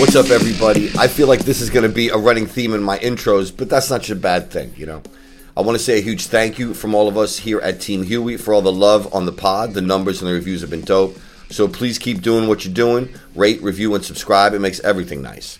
What's up, everybody? I feel like this is going to be a running theme in my intros, but that's not such a bad thing, you know? I want to say a huge thank you from all of us here at Team Huey for all the love on the pod. The numbers and the reviews have been dope. So please keep doing what you're doing. Rate, review, and subscribe. It makes everything nice.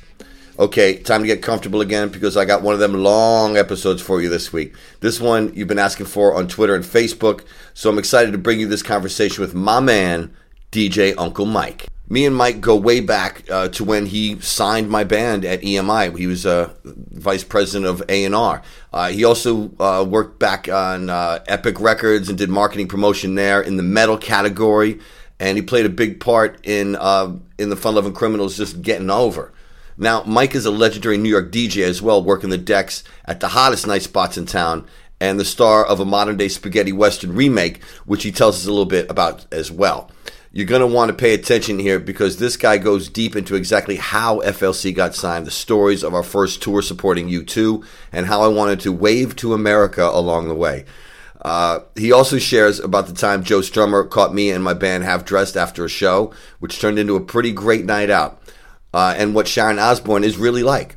Okay, time to get comfortable again because I got one of them long episodes for you this week. This one you've been asking for on Twitter and Facebook, so I'm excited to bring you this conversation with my man, DJ Uncle Mike. Me and Mike go way back uh, to when he signed my band at EMI. He was uh, vice president of A&R. Uh, he also uh, worked back on uh, Epic Records and did marketing promotion there in the metal category, and he played a big part in uh, in the Fun Loving Criminals just getting over. Now, Mike is a legendary New York DJ as well, working the decks at the hottest night spots in town, and the star of a modern day spaghetti western remake, which he tells us a little bit about as well. You're going to want to pay attention here because this guy goes deep into exactly how FLC got signed, the stories of our first tour supporting U2, and how I wanted to wave to America along the way. Uh, he also shares about the time Joe Strummer caught me and my band half dressed after a show, which turned into a pretty great night out, uh, and what Sharon Osbourne is really like.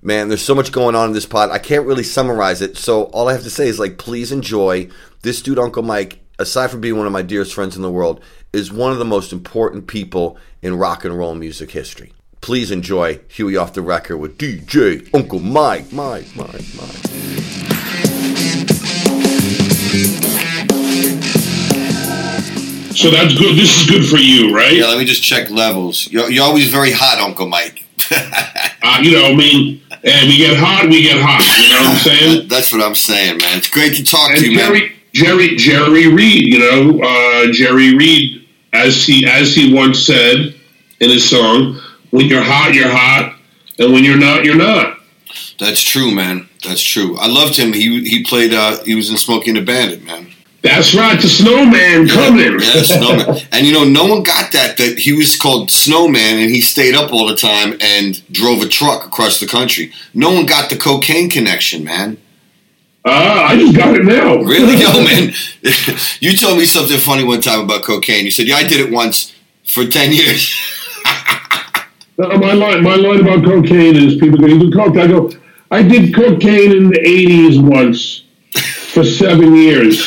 Man, there's so much going on in this pod. I can't really summarize it, so all I have to say is like, please enjoy this dude, Uncle Mike. Aside from being one of my dearest friends in the world, is one of the most important people in rock and roll music history. Please enjoy Huey off the record with DJ Uncle Mike, Mike, Mike, Mike. So that's good. This is good for you, right? Yeah, let me just check levels. You're, you're always very hot, Uncle Mike. Uh, you know, I mean, and we get hot, we get hot. You know what I'm saying? That's what I'm saying, man. It's great to talk And to you, man. Jerry, Jerry, Jerry Reed. You know, uh, Jerry Reed, as he as he once said in his song, "When you're hot, you're hot, and when you're not, you're not." That's true, man. That's true. I loved him. He he played. Uh, he was in Smokey and the Bandit, man. That's right. The snowman coming. Yeah, Snowman. and you know, no one got that. That he was called Snowman, and he stayed up all the time and drove a truck across the country. No one got the cocaine connection, man. Ah, I just got it now. Really, yo, man. you told me something funny one time about cocaine. You said, "Yeah, I did it once for ten years." My line, my line about cocaine is people go, "You do coke?" I go, "I did cocaine in the '80s once for seven years."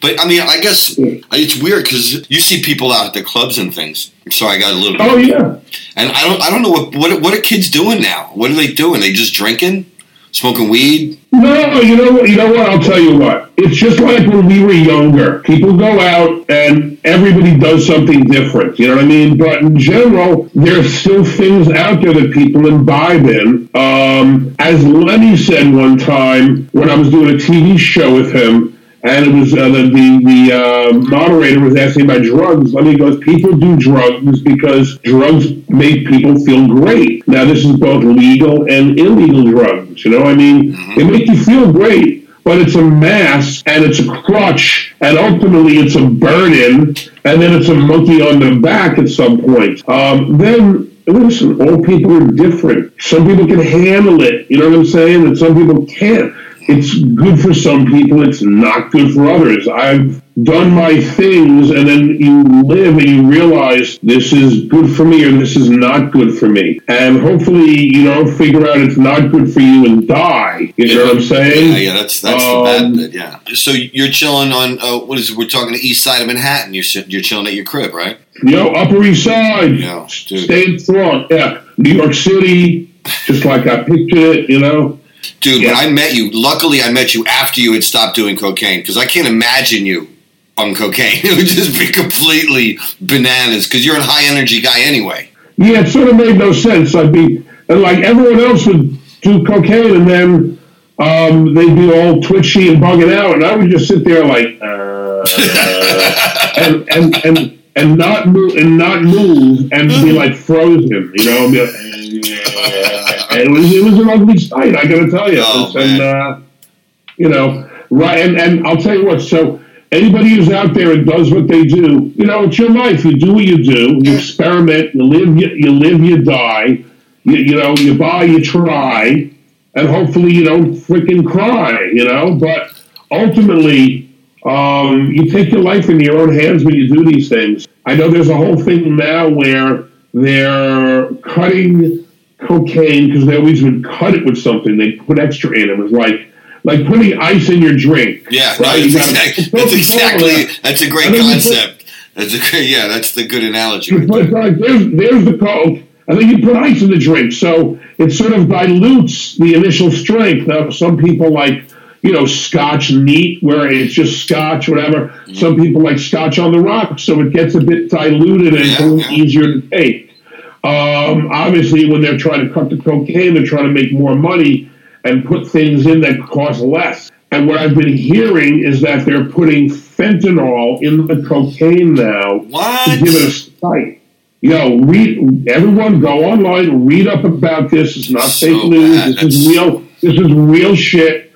But I mean, I guess it's weird because you see people out at the clubs and things. Sorry, I got a little. oh yeah. And I don't, I don't know what, what, what are kids doing now? What are they doing? They just drinking, smoking weed. No, you know what? You know what? I'll tell you what. It's just like when we were younger. People go out and everybody does something different. You know what I mean? But in general, there's still things out there that people imbibe in. Um, as Lenny said one time when I was doing a TV show with him, and it was uh, the the, the uh, moderator was asking about drugs. Lenny goes, "People do drugs because drugs make people feel great." Now, this is both legal and illegal drugs. You know, I mean, they make you feel great, but it's a mask and it's a crutch, and ultimately it's a burden, and then it's a monkey on the back at some point. Um, then listen, all people are different. Some people can handle it, you know what I'm saying, and some people can't. It's good for some people, it's not good for others. I've done my things, and then you live and you realize this is good for me or this is not good for me. And hopefully, you don't figure out it's not good for you and die. You know what I'm saying? Yeah, yeah, that's that's um, the bad um, bit. Yeah. So you're chilling on uh, what is it? We're talking the east side of Manhattan. You're you're chilling at your crib, right? Yo, Upper East Side. Yeah, Stay strong. Yeah, New York City, just like I pictured it. You know. Dude, yeah. when I met you, luckily I met you after you had stopped doing cocaine because I can't imagine you on cocaine. It would just be completely bananas because you're a high energy guy anyway. Yeah, it sort of made no sense. I'd be like everyone else would do cocaine and then um, they'd be all twitchy and bugging out, and I would just sit there like, uh, and, and and and not move and not move and be like frozen, you know. Like, and it was it was an ugly sight, I got to tell you. Oh, and uh, you know, right? And and I'll tell you what. So anybody who's out there and does what they do, you know, it's your life. You do what you do. You experiment. You live. You, you live. You die. You, you know, you buy. You try, and hopefully you don't freaking cry. You know, but ultimately. Um, you take your life in your own hands when you do these things. I know there's a whole thing now where they're cutting cocaine because they always would cut it with something. They put extra in. It was like like putting ice in your drink. Yeah, right? no, exactly, that's exactly that's a great concept. That's a great, yeah, that's the good analogy. Right but there. like, there's there's the coke. and then you put ice in the drink, so it sort of dilutes the initial strength. Now, some people like you know Scotch neat, where it's just Scotch, whatever. Mm-hmm. Some people like Scotch on the rocks, so it gets a bit diluted and it's a little easier to take. Um, obviously, when they're trying to cut the cocaine, they're trying to make more money and put things in that cost less. And what I've been hearing is that they're putting fentanyl in the cocaine now what? to give it a spike. Yo, read everyone go online, read up about this. It's not so fake news. Bad. This That's... is real. This is real shit.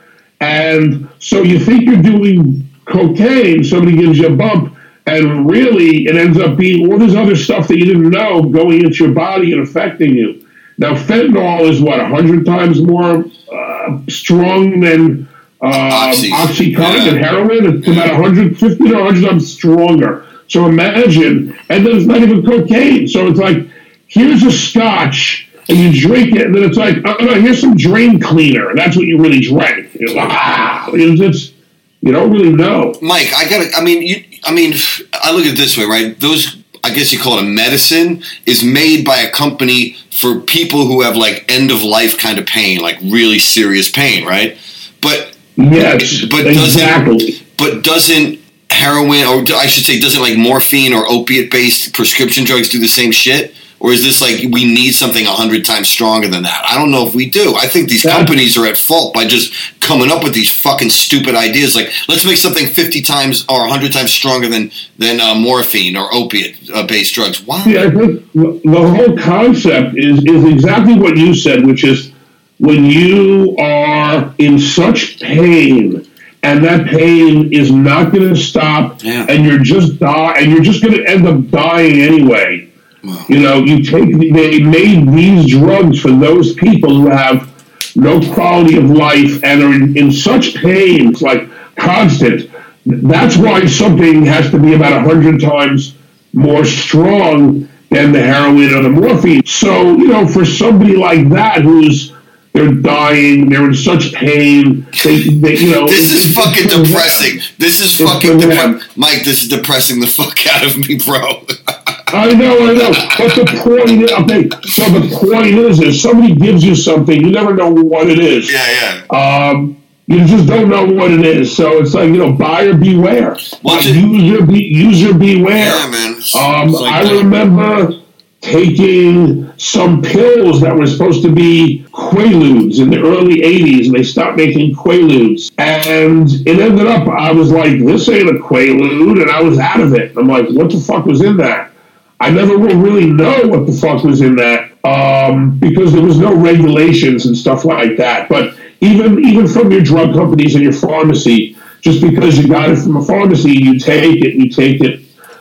And so you think you're doing cocaine, somebody gives you a bump, and really it ends up being all this other stuff that you didn't know going into your body and affecting you. Now, fentanyl is what, 100 times more uh, strong than uh, Oxycontin yeah. and heroin? It's about 150 to 100 times stronger. So imagine, and then it's not even cocaine. So it's like, here's a scotch, and you drink it, and then it's like, oh, no, here's some drain cleaner, and that's what you really drank. You're like, ah, it's, you don't really know. Mike, I got to, I mean, you, I mean, I look at it this way, right? Those I guess you call it a medicine, is made by a company for people who have like end of life kind of pain, like really serious pain, right? But yes, but exactly. doesn't but doesn't heroin or I should say doesn't like morphine or opiate based prescription drugs do the same shit? Or is this like we need something a hundred times stronger than that? I don't know if we do. I think these companies are at fault by just coming up with these fucking stupid ideas. Like let's make something fifty times or hundred times stronger than than uh, morphine or opiate uh, based drugs. Why? Yeah, I think the whole concept is is exactly what you said, which is when you are in such pain and that pain is not going to stop, yeah. and you're just die, and you're just going to end up dying anyway you know, you take they made these drugs for those people who have no quality of life and are in, in such pain, it's like constant. That's why something has to be about a hundred times more strong than the heroin or the morphine. So, you know, for somebody like that who's they're dying, they're in such pain. They, they you know, this is fucking depressing. This is fucking depressing, Mike. This is depressing the fuck out of me, bro. I know, I know. But the point is, okay, so the point is, if somebody gives you something, you never know what it is. Yeah, yeah. Um, you just don't know what it is. So it's like, you know, buyer beware. Like, user, be, user beware. Yeah, man. Um, like I that. remember taking some pills that were supposed to be Quaaludes in the early 80s, and they stopped making Quaaludes. And it ended up, I was like, this ain't a Quaalude, and I was out of it. I'm like, what the fuck was in that? I never will really know what the fuck was in that um, because there was no regulations and stuff like that. But even even from your drug companies and your pharmacy, just because you got it from a pharmacy, and you take it, you take it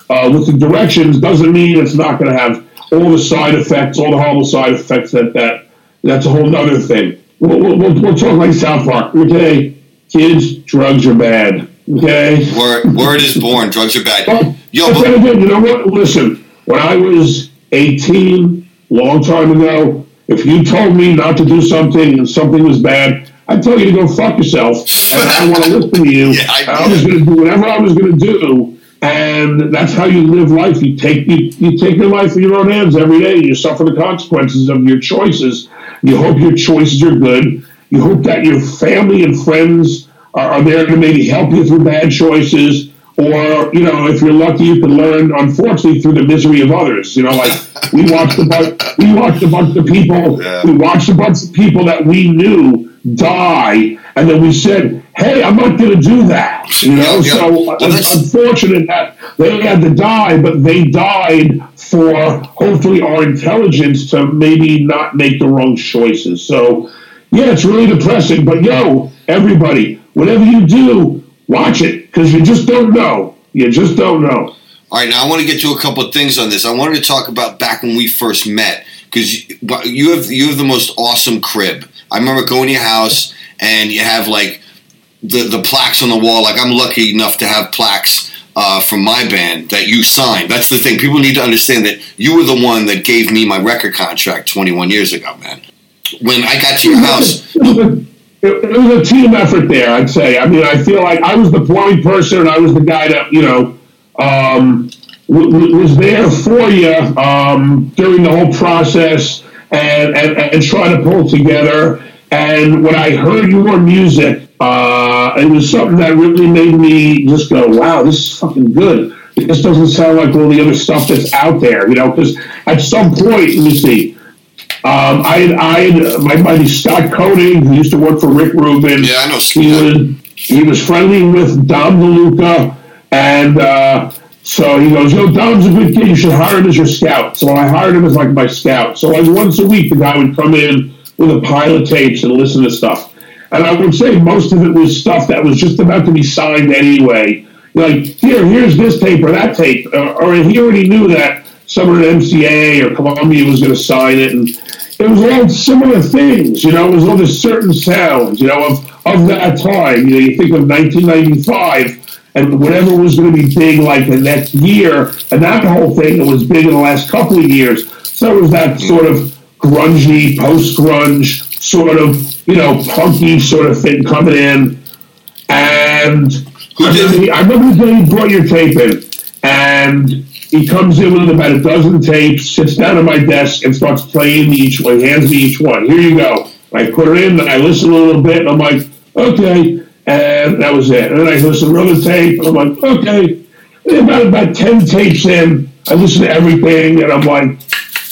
uh, with the directions doesn't mean it's not going to have all the side effects, all the horrible side effects that that that's a whole other thing. We'll, we'll, we'll talk like South Park. Okay, kids, drugs are bad. Okay. Word, word is born. Drugs are bad. But, Yo, but you know what? Listen, when I was 18, long time ago, if you told me not to do something and something was bad, I'd tell you to go fuck yourself. And I don't want to listen to you. Yeah, I I was going to do whatever I was going to do. And that's how you live life. You take you, you take your life in your own hands every day. You suffer the consequences of your choices. You hope your choices are good. You hope that your family and friends are, are there to maybe help you through bad choices. Or, you know, if you're lucky, you can learn, unfortunately, through the misery of others. You know, like we watched a bunch, we watched a bunch of people, Yeah. we watched a bunch of people that we knew die, and then we said, "Hey, I'm not going to do that." You know, Yeah, so Well, that's- unfortunate that they had to die, but they died for hopefully our intelligence to maybe not make the wrong choices. So, yeah, it's really depressing. But yo, everybody, whatever you do, watch it because you just don't know. You just don't know. All right, now I want to get to a couple of things on this. I wanted to talk about back when we first met because you have you have the most awesome crib. I remember going to your house and you have like the the plaques on the wall. Like I'm lucky enough to have plaques uh, from my band that you signed. That's the thing. People need to understand that you were the one that gave me my record contract 21 years ago, man. When I got to your house, It it, was a team effort there, I'd say. I mean, I feel like I was the point person, and I was the guy that you know um, w- was there for you um, during the whole process and, and and trying to pull together. And when I heard your music, uh, it was something that really made me just go, "Wow, this is fucking good." This doesn't sound like all the other stuff that's out there, you know. Because at some point, let me see. Um, I, I, my buddy Scott Koenig, who used to work for Rick Rubin. Yeah, I know He was, he was friendly with Dom DeLuca, and uh, so he goes, "Yo, Dom's a good kid. You should hire him as your scout." So I hired him as like my scout. So like once a week, the guy would come in with a pile of tapes and listen to stuff. And I would say most of it was stuff that was just about to be signed anyway. Like here, here's this tape or that tape, or, or he already knew that someone at MCA or Columbia was going to sign it, and it was all similar things. You know, it was all the certain sounds. You know, of of that time. You know, you think of 1995 and whatever was going to be big like the next year, and that whole thing that was big in the last couple of years. So it was that sort of grungy, post grunge, sort of you know punky sort of thing coming in, and I remember, I remember the day he brought your tape in, and he comes in with about a dozen tapes, sits down at my desk, and starts playing each one. He hands me each one. Here you go. I put it in, I listen a little bit, and I'm like, okay, and that was it. And then I listen to another tape, and I'm like, okay. And about about ten tapes in, I listen to everything, and I'm like,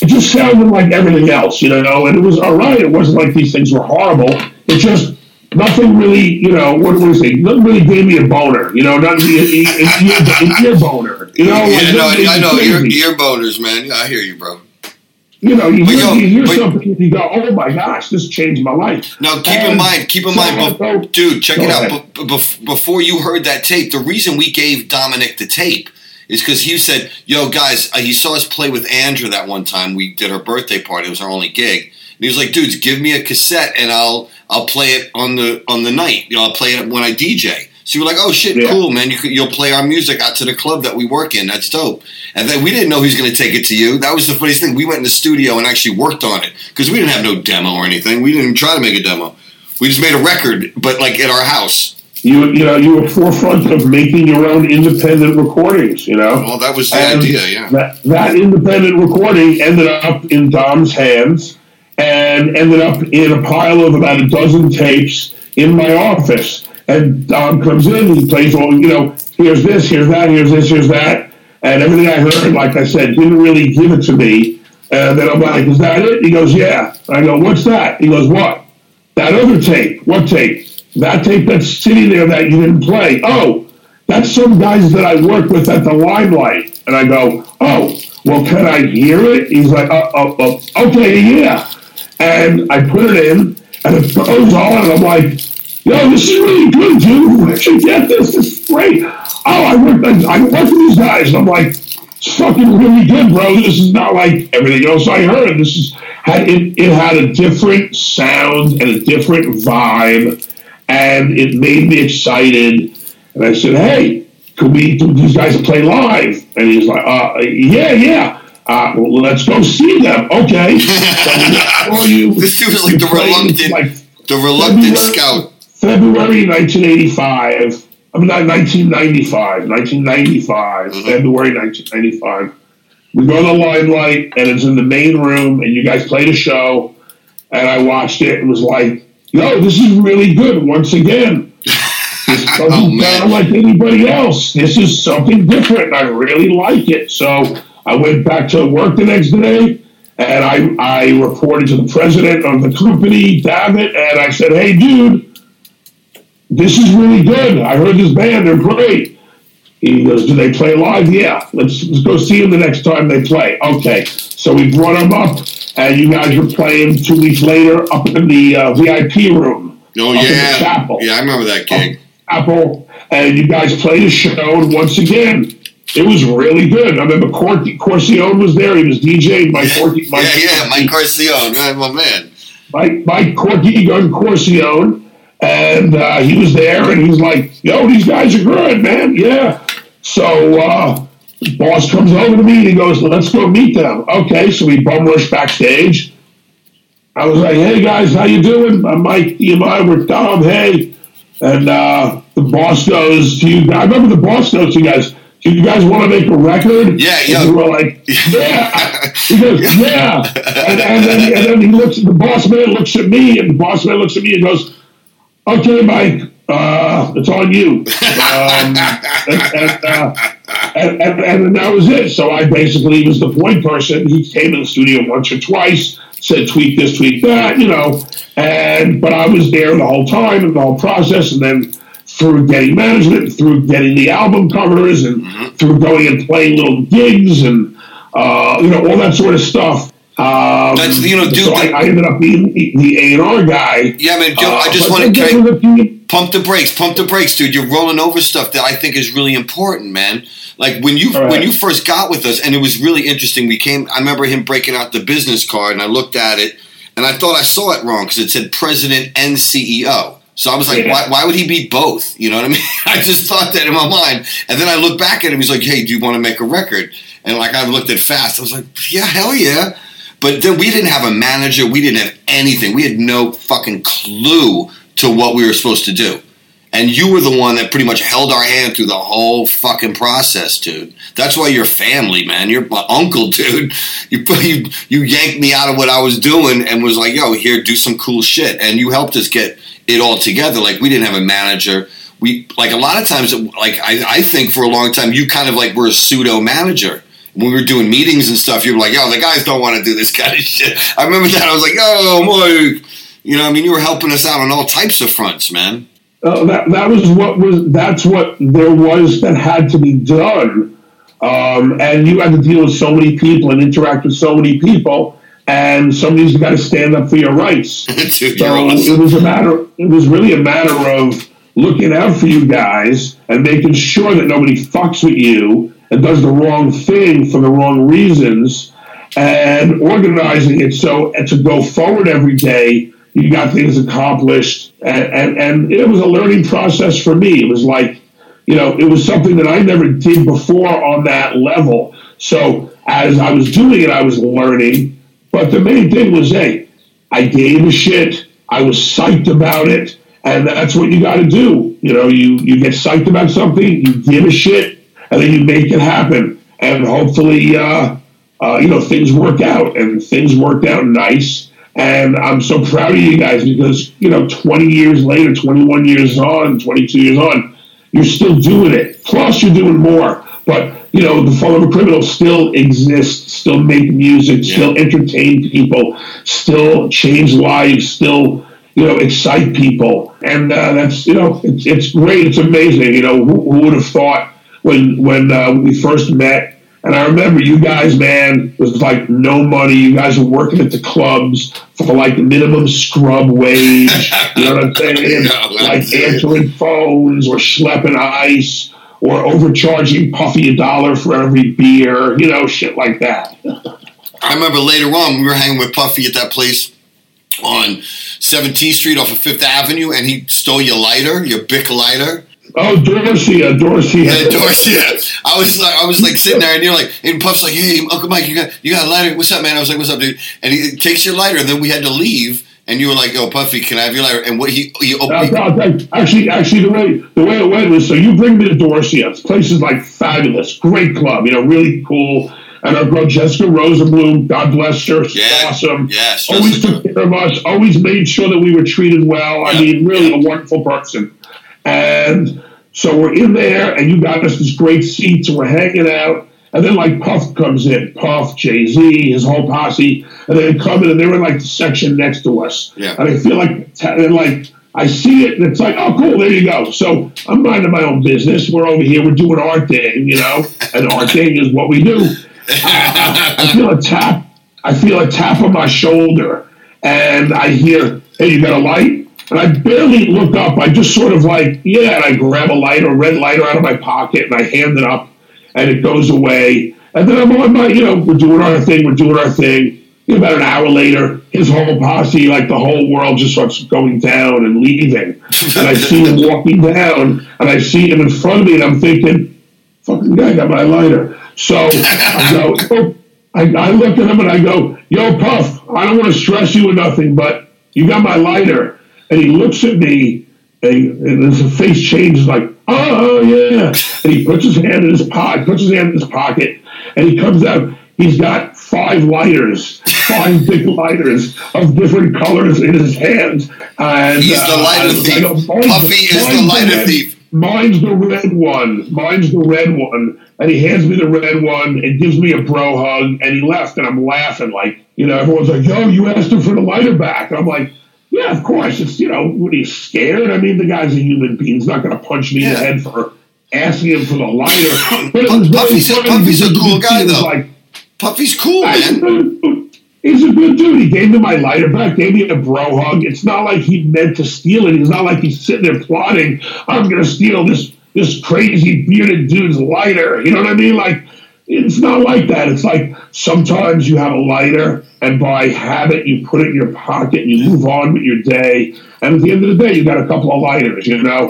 it just sounded like everything else, you know, and it was all right. It wasn't like these things were horrible. It just nothing really, you know, what do I say? Nothing really gave me a boner, you know, nothing an ear boner, you know. yeah, no, I know ear, ear boners, man. I hear you, bro. You know, you hear, yo, you hear but- something you go, "Oh my gosh, this changed my life." Now, keep in mind, keep in so mind, go- dude, check it out. ahead. Be- before you heard that tape, the reason we gave Dominic the tape is because he said, "Yo, guys," uh, he saw us play with Andrew that one time. We did her birthday party. It was our only gig, and he was like, "Dudes, give me a cassette, and I'll I'll play it on the on the night. You know, I'll play it when I DJ." So you were like, "Oh shit, Yeah. cool, man! You you'll play our music out to the club that we work in. That's dope." And then we didn't know he was going to take it to you. That was the funniest thing. We went in the studio and actually worked on it because we didn't have no demo or anything. We didn't even try to make a demo. We just made a record, but like at our house. You, you know, you were forefront of making your own independent recordings. You know, Well, that was the And idea, yeah. That, that independent recording ended up in Dom's hands and ended up in a pile of about a dozen tapes in my office. And Dom comes in, he plays all, you know, here's this, here's that, here's this, here's that. And everything I heard, like I said, didn't really give it to me. And then I'm like, is that it? He goes, yeah. I go, what's that? He goes, what? That other tape. What tape? That tape that's sitting there that you didn't play. Oh, that's some guys that I work with at the Limelight. And I go, oh, well, can I hear it? He's like, uh, uh, uh, okay, yeah. And I put it in, and it goes on, and I'm like, yo, this is really good, dude. Where'd you get this? This is great. Oh, I work, I work with these guys. And I'm like, it's fucking really good, bro. This is not like everything else I heard. This is had it, it had a different sound and a different vibe. and it made me excited. And I said, "Hey, could we do these guys play live?" And he's like, uh, "Yeah, yeah." Uh, well, let's go see them. Okay. so you, this dude is like the reluctant, like the reluctant February, scout. February 1985. I mean, not 1995. 1995. Mm-hmm. February 1995. We go to the limelight, and it's in the main room, and you guys played a show, and I watched it. It was like, yo, this is really good. Once again, this doesn't oh, sound like anybody else. This is something different. I really like it. So I went back to work the next day, and I I reported to the president of the company, David, and I said, hey, dude, this is really good. I heard this band; they're great. He goes, "Do they play live? Yeah. Let's, let's go see them the next time they play." Okay. So we brought them up, and you guys were playing two weeks later up in the uh, VIP room. Oh yeah, chapel. Yeah, I remember that gig. Apple, and you guys played a show, and once again, it was really good. I remember Cor- Corcione was there. He was DJing by Corky. yeah, yeah, Mike Corcione, my man. Mike, Mike Corky Gun Corcione and uh, he was there, and he's like, "Yo, these guys are good, man. Yeah." So uh, boss comes over to me and he goes, "Let's go meet them." Okay, so we bum rush backstage. I was like, "Hey guys, how you doing?" I'm Mike EMI. We're Dom. Hey, and uh, the boss goes to you. I remember the boss goes to you guys. Do you guys want to make a record? Yeah, yeah. And were like, yeah. he goes, yeah. And, and, then, and then he looks, at the boss man looks at me, and the boss man looks at me and goes, okay, Mike, uh, it's on you. Um, and, and, uh, and, and, and, that was it. So I basically was the point person. He came in the studio once or twice, said tweak this, tweak that, you know. And but I was there the whole time and the whole process, and then through getting management, through getting the album covers, and mm-hmm. through going and playing little gigs, and uh, you know all that sort of stuff. Um, That's you know, dude. So I, I, ended up being the A and R guy. Yeah, man. Joe, uh, I just want to pump the brakes, pump the brakes, dude. You're rolling over stuff that I think is really important, man. Like when you right. when you first got with us, and it was really interesting. We came. I remember him breaking out the business card, and I looked at it, and I thought I saw it wrong because it said president and CEO. So I was like, yeah. why, why would he be both? You know what I mean? I just thought that in my mind. And then I looked back at him. He's like, hey, do you want to make a record? And like I looked at fast. I was like, yeah, hell yeah. But then we didn't have a manager. We didn't have anything. We had no fucking clue to what we were supposed to do. And you were the one that pretty much held our hand through the whole fucking process, dude. That's why you're family, man. You're my uncle, dude. You you you yanked me out of what I was doing and was like, "Yo, here, do some cool shit." And you helped us get it all together. Like we didn't have a manager. We like a lot of times, like I, I think for a long time, you kind of like were a pseudo manager when we were doing meetings and stuff, you were like, "Yo, the guys don't want to do this kind of shit." I remember that. I was like, "Oh, Mike," you know. I mean, you were helping us out on all types of fronts, man. Uh, that that was what was that's what there was that had to be done, um, and you had to deal with so many people and interact with so many people, and somebody's got to stand up for your rights. Dude, so awesome. it was a matter. It was really a matter of looking out for you guys and making sure that nobody fucks with you and does the wrong thing for the wrong reasons and organizing it so to go forward every day you got things accomplished and, and, and it was a learning process for me it was like you know it was something that i never did before on that level so as i was doing it i was learning but the main thing was hey i gave a shit i was psyched about it and that's what you got to do you know you you get psyched about something you give a shit and then you make it happen. And hopefully, uh, uh, you know, things work out, and things worked out nice. And I'm so proud of you guys because you know, 20 years later, 21 years on, 22 years on, you're still doing it. Plus, you're doing more. But you know, the Fun Loving Criminal still exists, still make music, yeah. still entertain people, still change lives, still you know excite people, and uh, that's you know, it's, it's great. It's amazing. You know, who, who would have thought? when when uh, we first met. And I remember you guys, man, was like no money. You guys were working at the clubs for like minimum scrub wage. You know what I'm saying? no, like answering phones or schlepping ice or overcharging Puffy a dollar for every beer. You know, shit like that. I remember later on we were hanging with Puffy at that place on 17th Street off of Fifth Avenue, and he stole your lighter, your Bic lighter. Oh, Dorcia, uh, Dorcia. Yeah, Dorcia. I was like, I was like sitting there, and you're like, and Puff's like, "Hey, Uncle Mike, you got, you got a lighter? What's up, man?" I was like, "What's up, dude?" And he takes your lighter, and then we had to leave, and you were like, "Oh, Puffy, can I have your lighter?" And what he, he opened. Actually, actually, the way the way it went was, so you bring me to Dorcia. This place is like fabulous, great club, you know, really cool. And our girl Jessica Rosenblum, God bless her, Yeah. awesome. Yes. always took care of us. Always made sure that we were treated well. I mean, really a wonderful person. And so we're in there, and you got us these great seats, and we're hanging out. And then like Puff comes in, Puff, Jay Z, his whole posse, and they come in, and they're in like the section next to us. Yeah. And I feel like, and like I see it, and it's like, oh, cool, there you go. So I'm minding my own business. We're over here, we're doing our thing, you know, and our thing is what we do. I feel a tap. I feel a tap on my shoulder, and I hear, "Hey, you got a light?" And I barely look up. I just sort of like, yeah, and I grab a lighter, a red lighter out of my pocket, and I hand it up, and it goes away. And then I'm on my, you know, we're doing our thing, we're doing our thing. About an hour later, his whole posse, like the whole world, just starts going down and leaving. And I see him walking down, and I see him in front of me, and I'm thinking, fucking guy got my lighter. So I go, oh, I, I look at him and I go, yo, Puff, I don't want to stress you or nothing, but you got my lighter. And he looks at me and, and his face changes like, oh, yeah. And he puts his hand in his pocket, puts his hand in his pocket, and he comes out. He's got five lighters, five big lighters of different colors in his hands. And, He's the uh, lighter I thief. go, "Mine's- Puffy is the lighter red- thief." Mine's the red one. Mine's the red one. And he hands me the red one and gives me a bro hug. And he left. And I'm laughing like, you know, everyone's like, yo, you asked him for the lighter back. I'm like, yeah, of course. It's, you know, what are you scared? I mean, the guy's a human being. He's not going to punch me in the head for asking him for the lighter. But it was very Puffy's a- Puffy's a cool guy, though. Like, Puffy's cool, He's a man. good dude. He's a good dude. He gave me my lighter back, gave me a bro hug. It's not like he meant to steal it. It's not like he's sitting there plotting, I'm going to steal this this crazy bearded dude's lighter. You know what I mean? Like, it's not like that. It's like sometimes you have a lighter, and by habit, you put it in your pocket and you move on with your day. And at the end of the day, you got a couple of lighters, you know? Um,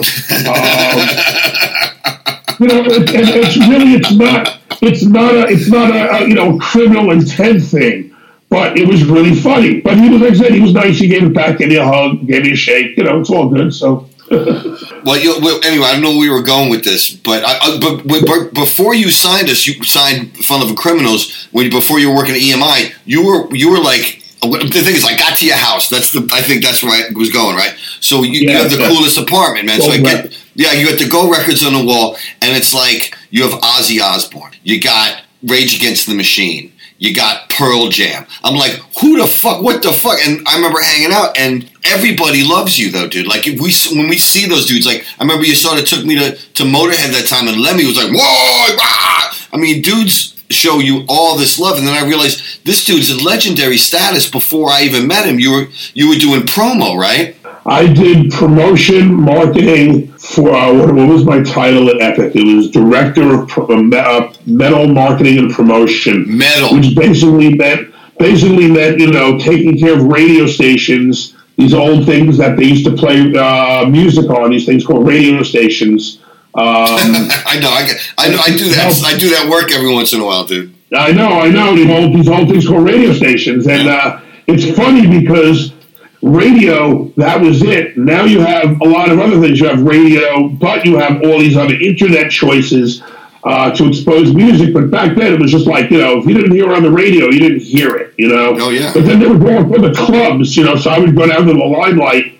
you know, it's really it's not it's not a it's not a, a you know criminal intent thing, but it was really funny. But he was like I said, he was nice. He gave it back, gave me a hug, gave me a shake. You know, it's all good. So Well, you, well, anyway, I don't know where we were going with this, but I, but, but, before you signed us, you signed Fun Loving Criminals. When before you were working at EMI, you were you were like the thing is, I got to your house. That's the I think that's where I was going, right? So you, you have the yeah. coolest apartment, man. So I get record. yeah, you got the Go records on the wall, and it's like you have Ozzy Osbourne, you got Rage Against the Machine. You got Pearl Jam. I'm like, who the fuck? What the fuck? And I remember hanging out, and everybody loves you, though, dude. Like, we when we see those dudes, like, I remember you sort of took me to, to Motorhead that time, and Lemmy was like, whoa, rah! I mean, dudes show you all this love, and then I realized this dude's a legendary status. Before I even met him, you were you were doing promo, right? I did promotion marketing for uh, what, what was my title at Epic? It was director of pro, uh, uh, metal marketing and promotion. Metal. which basically meant basically meant you know taking care of radio stations. These old things that they used to play uh, music on. These things called radio stations. Um, I know, I, I I do that. I do that work every once in a while, dude. I know, I know. These old these old things called radio stations, and uh, it's funny because radio that was it. Now you have a lot of other things. You have radio, but you have all these other internet choices uh, to expose music. But back then, it was just like you know, if you didn't hear it on the radio, you didn't hear it. You know. Oh, yeah. But then they would go for the clubs. You know, so I would go down to the limelight.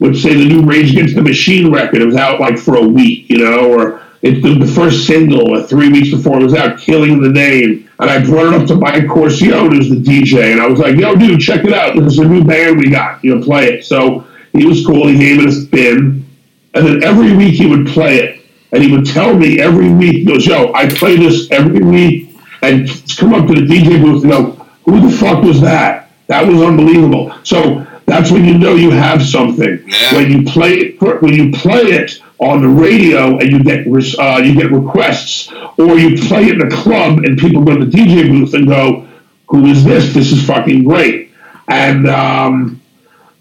Would say the new Rage Against the Machine record. It was out like for a week, you know, or it's the, the first single uh, three weeks before it was out, Killing the Name. And I brought it up to Mike Corcione, who's the DJ, and I was like, yo, dude, check it out. This is a new band we got. You know, play it. So he was cool. He gave it a spin. And then every week he would play it. And he would tell me every week, he goes, yo, I play this every week. And come up to the DJ booth and go, who the fuck was that? That was unbelievable. So that's when you know you have something. Yeah. When you play it, when you play it on the radio and you get uh, you get requests, or you play it in a club and people go to the DJ booth and go, "Who is this? This is fucking great." And um,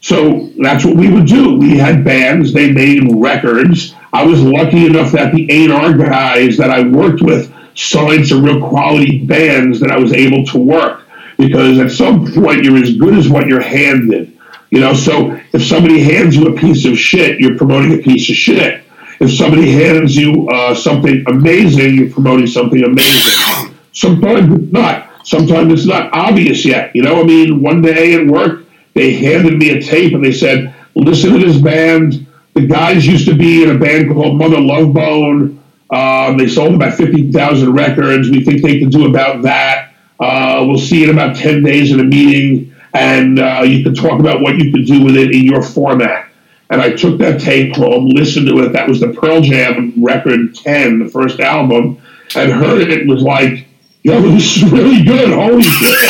So that's what we would do. We had bands, they made records. I was lucky enough that the A&R guys that I worked with signed some real quality bands that I was able to work. Because at some point, you're as good as what you're handed. You know, so if somebody hands you a piece of shit, you're promoting a piece of shit. If somebody hands you uh, something amazing, you're promoting something amazing. Sometimes it's not. Sometimes it's not obvious yet. You know, I mean, one day at work, they handed me a tape and they said, listen to this band. The guys used to be in a band called Mother Love Bone. Um, they sold about 50,000 records. We think they can do about that. Uh, we'll see in about 10 days in a meeting, and uh, you can talk about what you could do with it in your format. And I took that tape home, listened to it. That was the Pearl Jam record 10, the first album, and heard it. It was like, yo, this is really good. Holy shit.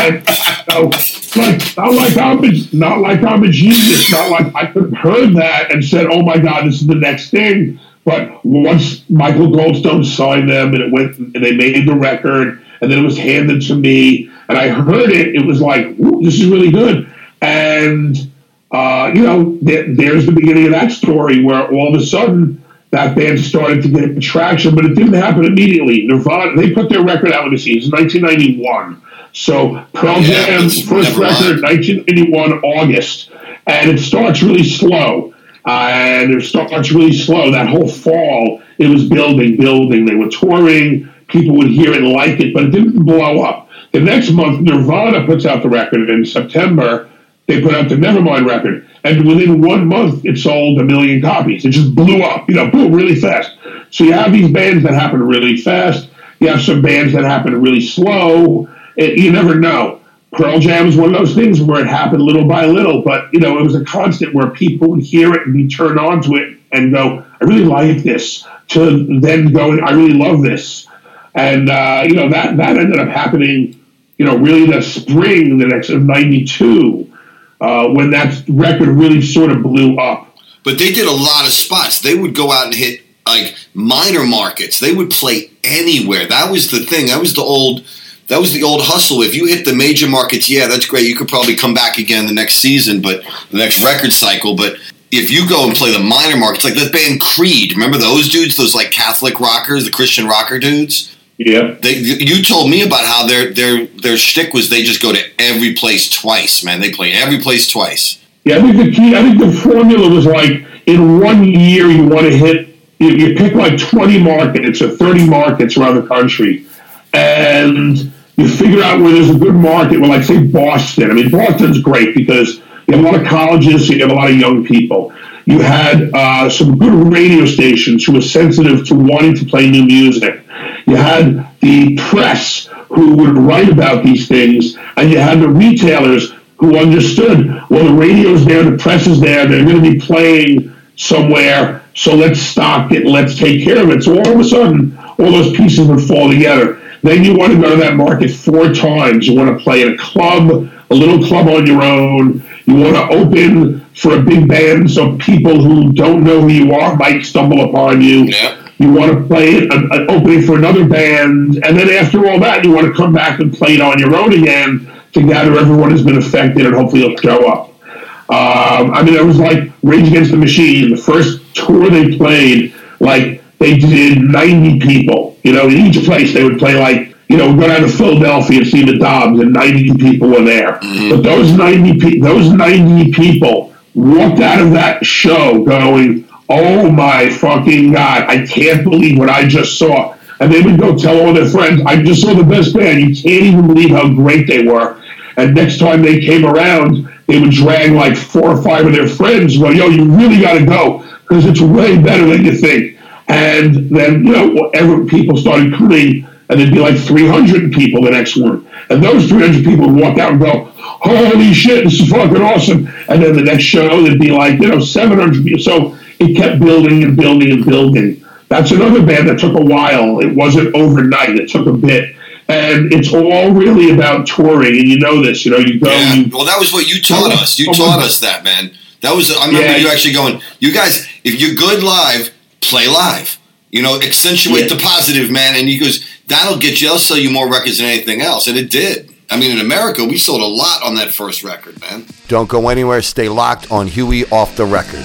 and, like, not like I'm a, not like I'm a genius, not like I could have heard that and said, "Oh my God, this is the next thing." But once Michael Goldstone signed them and it went and they made the record and then it was handed to me and I heard it, it was like, "This is really good." And uh, you know, th- there's the beginning of that story where all of a sudden that band started to get traction, but it didn't happen immediately. Nirvana, they put their record out, let me see, it was 1991. So Pearl yeah, Jam's first record, 1991, August, and it starts really slow. Uh, and it starts really slow. That whole fall, it was building, building. They were touring. People would hear it and like it, but it didn't blow up. The next month, Nirvana puts out the record. and In September, they put out the Nevermind record. And within one month, it sold a million copies. It just blew up, you know, boom, really fast. So you have these bands that happen really fast. You have some bands that happen really slow it, you never know. Pearl Jam is one of those things where it happened little by little, but you know it was a constant where people would hear it and be turned on to it and go, "I really like this," to then going, "I really love this," and uh, you know that that ended up happening. You know, really the spring the next of '92 uh, when that record really sort of blew up. But they did a lot of spots. They would go out and hit like minor markets. They would play anywhere. That was the thing. That was the old that was the old hustle. If you hit the major markets, yeah, that's great. You could probably come back again the next season, but the next record cycle. But if you go and play the minor markets, like the band Creed, remember those dudes, those like Catholic rockers, the Christian rocker dudes? Yeah. They, you told me about how their their their shtick was they just go to every place twice, man. They play every place twice. Yeah, I think the key, I think the formula was like in one year you want to hit, you, you pick like 20 markets or 30 markets around the country. And you figure out where there's a good market. Well, like say Boston. I mean, Boston's great because you have a lot of colleges, so you have a lot of young people. You had uh, some good radio stations who were sensitive to wanting to play new music. You had the press who would write about these things, and you had the retailers who understood. Well, the radio's there, the press is there. They're going to be playing somewhere, so let's stock it. Let's take care of it. So all of a sudden, all those pieces would fall together. Then you want to go to that market four times. You want to play in a club, a little club on your own. You want to open for a big band so people who don't know who you are might stumble upon you. Yeah. You want to play an, an opening for another band. And then after all that, you want to come back and play it on your own again to gather everyone has been affected and hopefully you'll show up. Um, I mean, it was like Rage Against the Machine. The first tour they played, like they did 90 people. You know, in each place they would play like, you know, go down to Philadelphia and see the Dogs, and 90 people were there. Mm-hmm. But those 90 pe- those 90 people walked out of that show going, "Oh my fucking god! I can't believe what I just saw." And they would go tell all their friends, "I just saw the best band. You can't even believe how great they were." And next time they came around, they would drag like four or five of their friends. Go, "Yo, you really got to go because it's way better than you think." And then, you know, whatever people started coming, and there'd be like 300 people the next one. And those 300 people would walk out and go, holy shit, this is fucking awesome. And then the next show, there'd be like, you know, 700 people. So it kept building and building and building. That's another band that took a while. It wasn't overnight. It took a bit. And it's all really about touring. And you know this, you know, you go. Yeah. You, well, that was what you taught us. You taught us that, man. That was, I remember yeah. you actually going, you guys, if you're good live, play live. You know, accentuate yeah. the positive, man. And he goes, that'll get you, I'll sell you more records than anything else. And it did. I mean, in America, we sold a lot on that first record, man. Don't go anywhere. Stay locked on Huey off the record.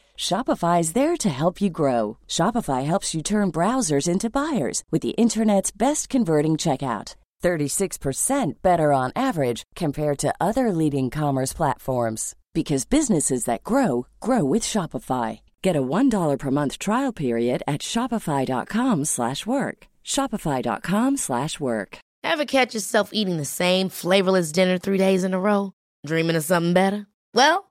Shopify is there to help you grow. Shopify helps you turn browsers into buyers with the internet's best converting checkout. 36% better on average compared to other leading commerce platforms because businesses that grow grow with Shopify. Get a $1 per month trial period at shopify.com/work. shopify.com/work. Ever catch yourself eating the same flavorless dinner 3 days in a row, dreaming of something better? Well,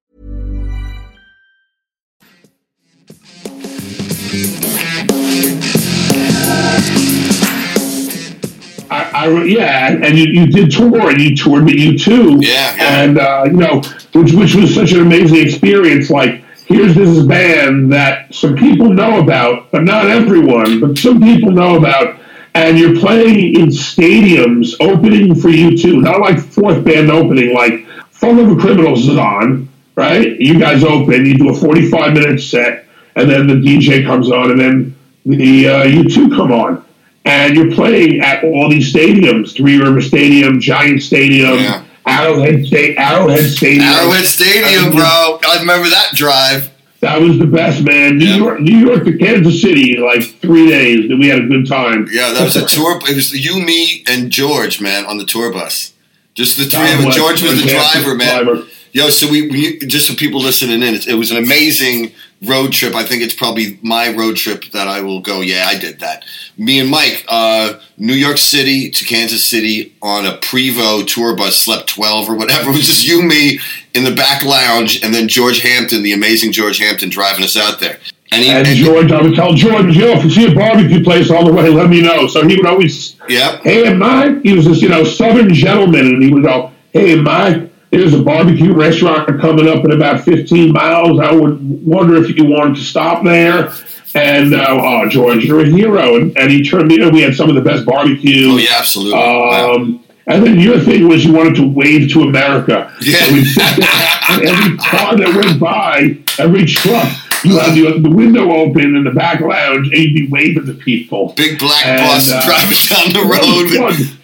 I, I, yeah, and you, you did tour, and you toured with U2. Yeah, yeah. and uh, you know, which which was such an amazing experience. Like, here's this band that some people know about, but not everyone, but some people know about, and you're playing in stadiums, opening for U2, not like fourth band opening, like Fun Lovin' Criminals is on, right? You guys open, you do a 45 minute set, and then the DJ comes on, and then the uh, U2 come on and you're playing at all these stadiums: Three River Stadium, Giant Stadium, Yeah. Arrowhead State, Arrowhead Stadium. Arrowhead Stadium, Uh, bro. I remember that drive. That was the best, man. New Yeah. York, New York to Kansas City, in like three days, and we had a good time. Yeah, that was a tour. It was you, me, and George, man, on the tour bus. Just the three of us. George was the driver, man. driver. Yo, so we, we just for people listening in, it, it was an amazing road trip. I think it's probably my road trip that I will go. Yeah, I did that. Me and Mike, uh, New York City to Kansas City on a Prevost tour bus, slept twelve or whatever. It was just you, me, in the back lounge, and then George Hampton, the amazing George Hampton, driving us out there. And he, And and- George, I would tell George, yo, if you see a barbecue place all the way, let me know. So he would always, Yep. hey, Mike, he was this, you know, Southern gentleman, and he would go, hey, Mike, there's a barbecue restaurant coming up in about 15 miles. I would wonder if you wanted to stop there. And, uh, oh, George, you're a hero. And, and he turned me, we had some of the best barbecue. Oh yeah, absolutely. Wow. Um, and then your thing was you wanted to wave to America. Yeah. So we'd sit there, and every car that went by, every truck, you had the, the window open in the back lounge, and you'd be waving to people. Big black And, bus uh, driving down the road.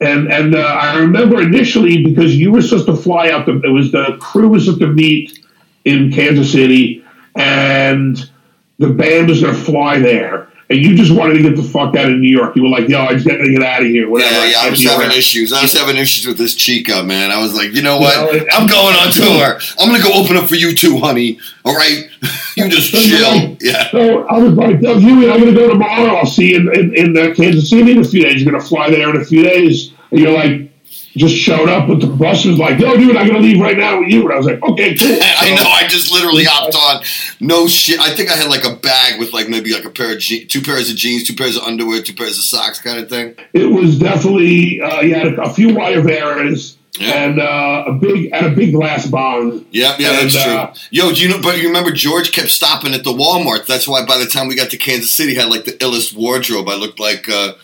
And and uh, I remember initially because you were supposed to fly out. The, it was the crew was supposed to meet in Kansas City, and the band was going to fly there. And you just wanted to get the fuck out of New York. You were like, "Yo, I just got to get out of here." Whatever. Yeah, yeah, I was having around. issues. I was having issues with this chica, man. I was like, you know what? Well, I'm going on tour. I'm gonna go open up for you too, honey. All right, you just So chill. like- Yeah, So I was like, "Doug Huey, I'm going to go tomorrow. I'll see you in, in, in uh, Kansas City in a few days. You're going to fly there in a few days." And you're like, just showed up with the bus and was like, "Yo, dude, I'm to leave right now with you." And I was like, "Okay, cool." I know. I just literally hopped on. No shit. I think I had like a bag with like maybe like a pair of je- two pairs of jeans, two pairs of underwear, two pairs of socks, kind of thing. it was definitely uh, you had a, a few wire bearers Yeah. and uh, a big and a big glass bong. Yep, yeah, And, that's uh, true. Yo, do you know? But you remember George kept stopping at the Walmart. That's why by the time we got to Kansas City, had like the illest wardrobe. I looked like, uh,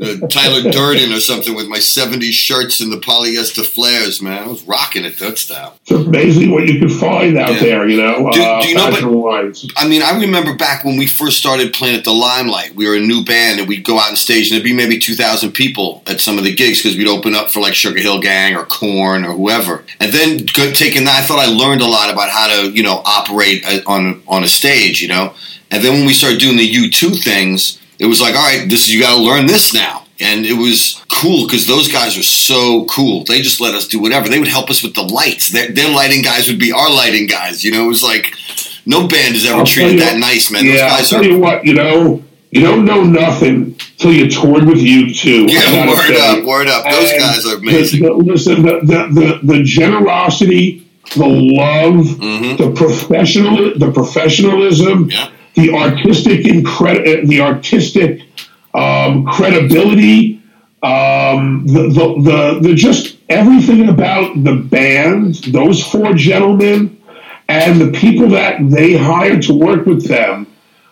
uh, Tyler Durden or something with my '70s shirts and the polyester flares. Man, I was rocking it that style. It's amazing what you can find out Yeah. there. You know, Do- uh, do you know, but-. I mean, I remember back when we first started playing at the Limelight. We were a new band, and we'd go out on stage, and there'd be maybe two thousand people at some of the gigs because we'd open up for like Sugar Hill Gang or Korn or whoever. And then taking that, I thought I learned a lot about how to, you know, operate uh, on on a stage, you know. And then when we started doing the U2 things, it was like, all right, this you got to learn this now. And it was cool because those guys were so cool. They just let us do whatever. They would help us with the lights. Their, their lighting guys would be our lighting guys. You know, it was like no band has ever I'll treated that nice, man. Yeah, Those I'll tell are. you what. You know, you don't know nothing till you toured with U2. Yeah, word say. up, word up. Those And guys are amazing. the- listen, the, the, the, the generosity, the love, Mhm. the professional, the professionalism, Yeah. The artistic incredi- the artistic um, credibility, um, the, the, the, the just everything about the band, those four gentlemen, and the people that they hired to work with them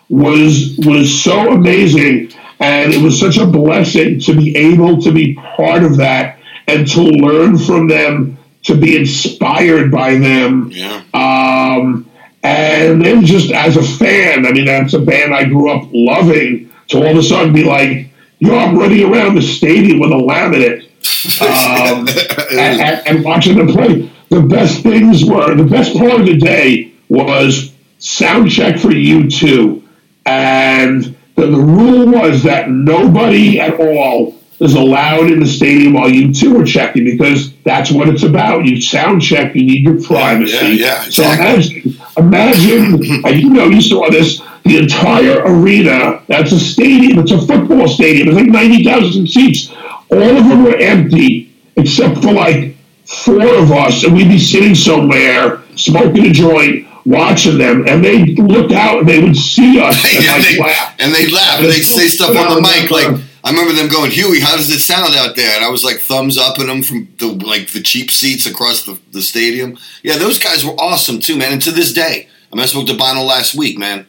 was was so amazing, and it was such a blessing to be able to be part of that and to learn from them, to be inspired by them. Yeah. Um, and then just as a fan, I mean, that's a band I grew up loving. To all of a sudden be like, yo, I'm running around the stadium with a laminate um, and, and, and watching them play. The best things were the best part of the day was sound check for U2, and the, the rule was that nobody at all is allowed in the stadium while U2 are checking because that's what it's about. You sound check, you need your privacy. yeah, yeah, So exactly. imagine, imagine, and you know, you saw this. The entire arena, that's a stadium, it's a football stadium, it's like 90,000 seats. All of them were empty except for like four of us, and we'd be sitting somewhere smoking a joint, watching them, and they'd look out and they would see us and like they, laugh. and they'd laugh and they'd say stuff on the mic like I remember them going, Huey, how does it sound out there? And I was like thumbs up at them from the like the cheap seats across the, the stadium. Yeah, those guys were awesome too, man. And to this day, I mean, I spoke to Bono last week, man.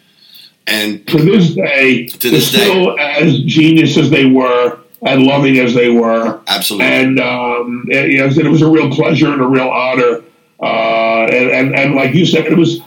And to this day, To this day. still as genius as they were and loving as they were. absolutely, And um, it, it was a real pleasure and a real honor. Uh, and, and, and like you said, it was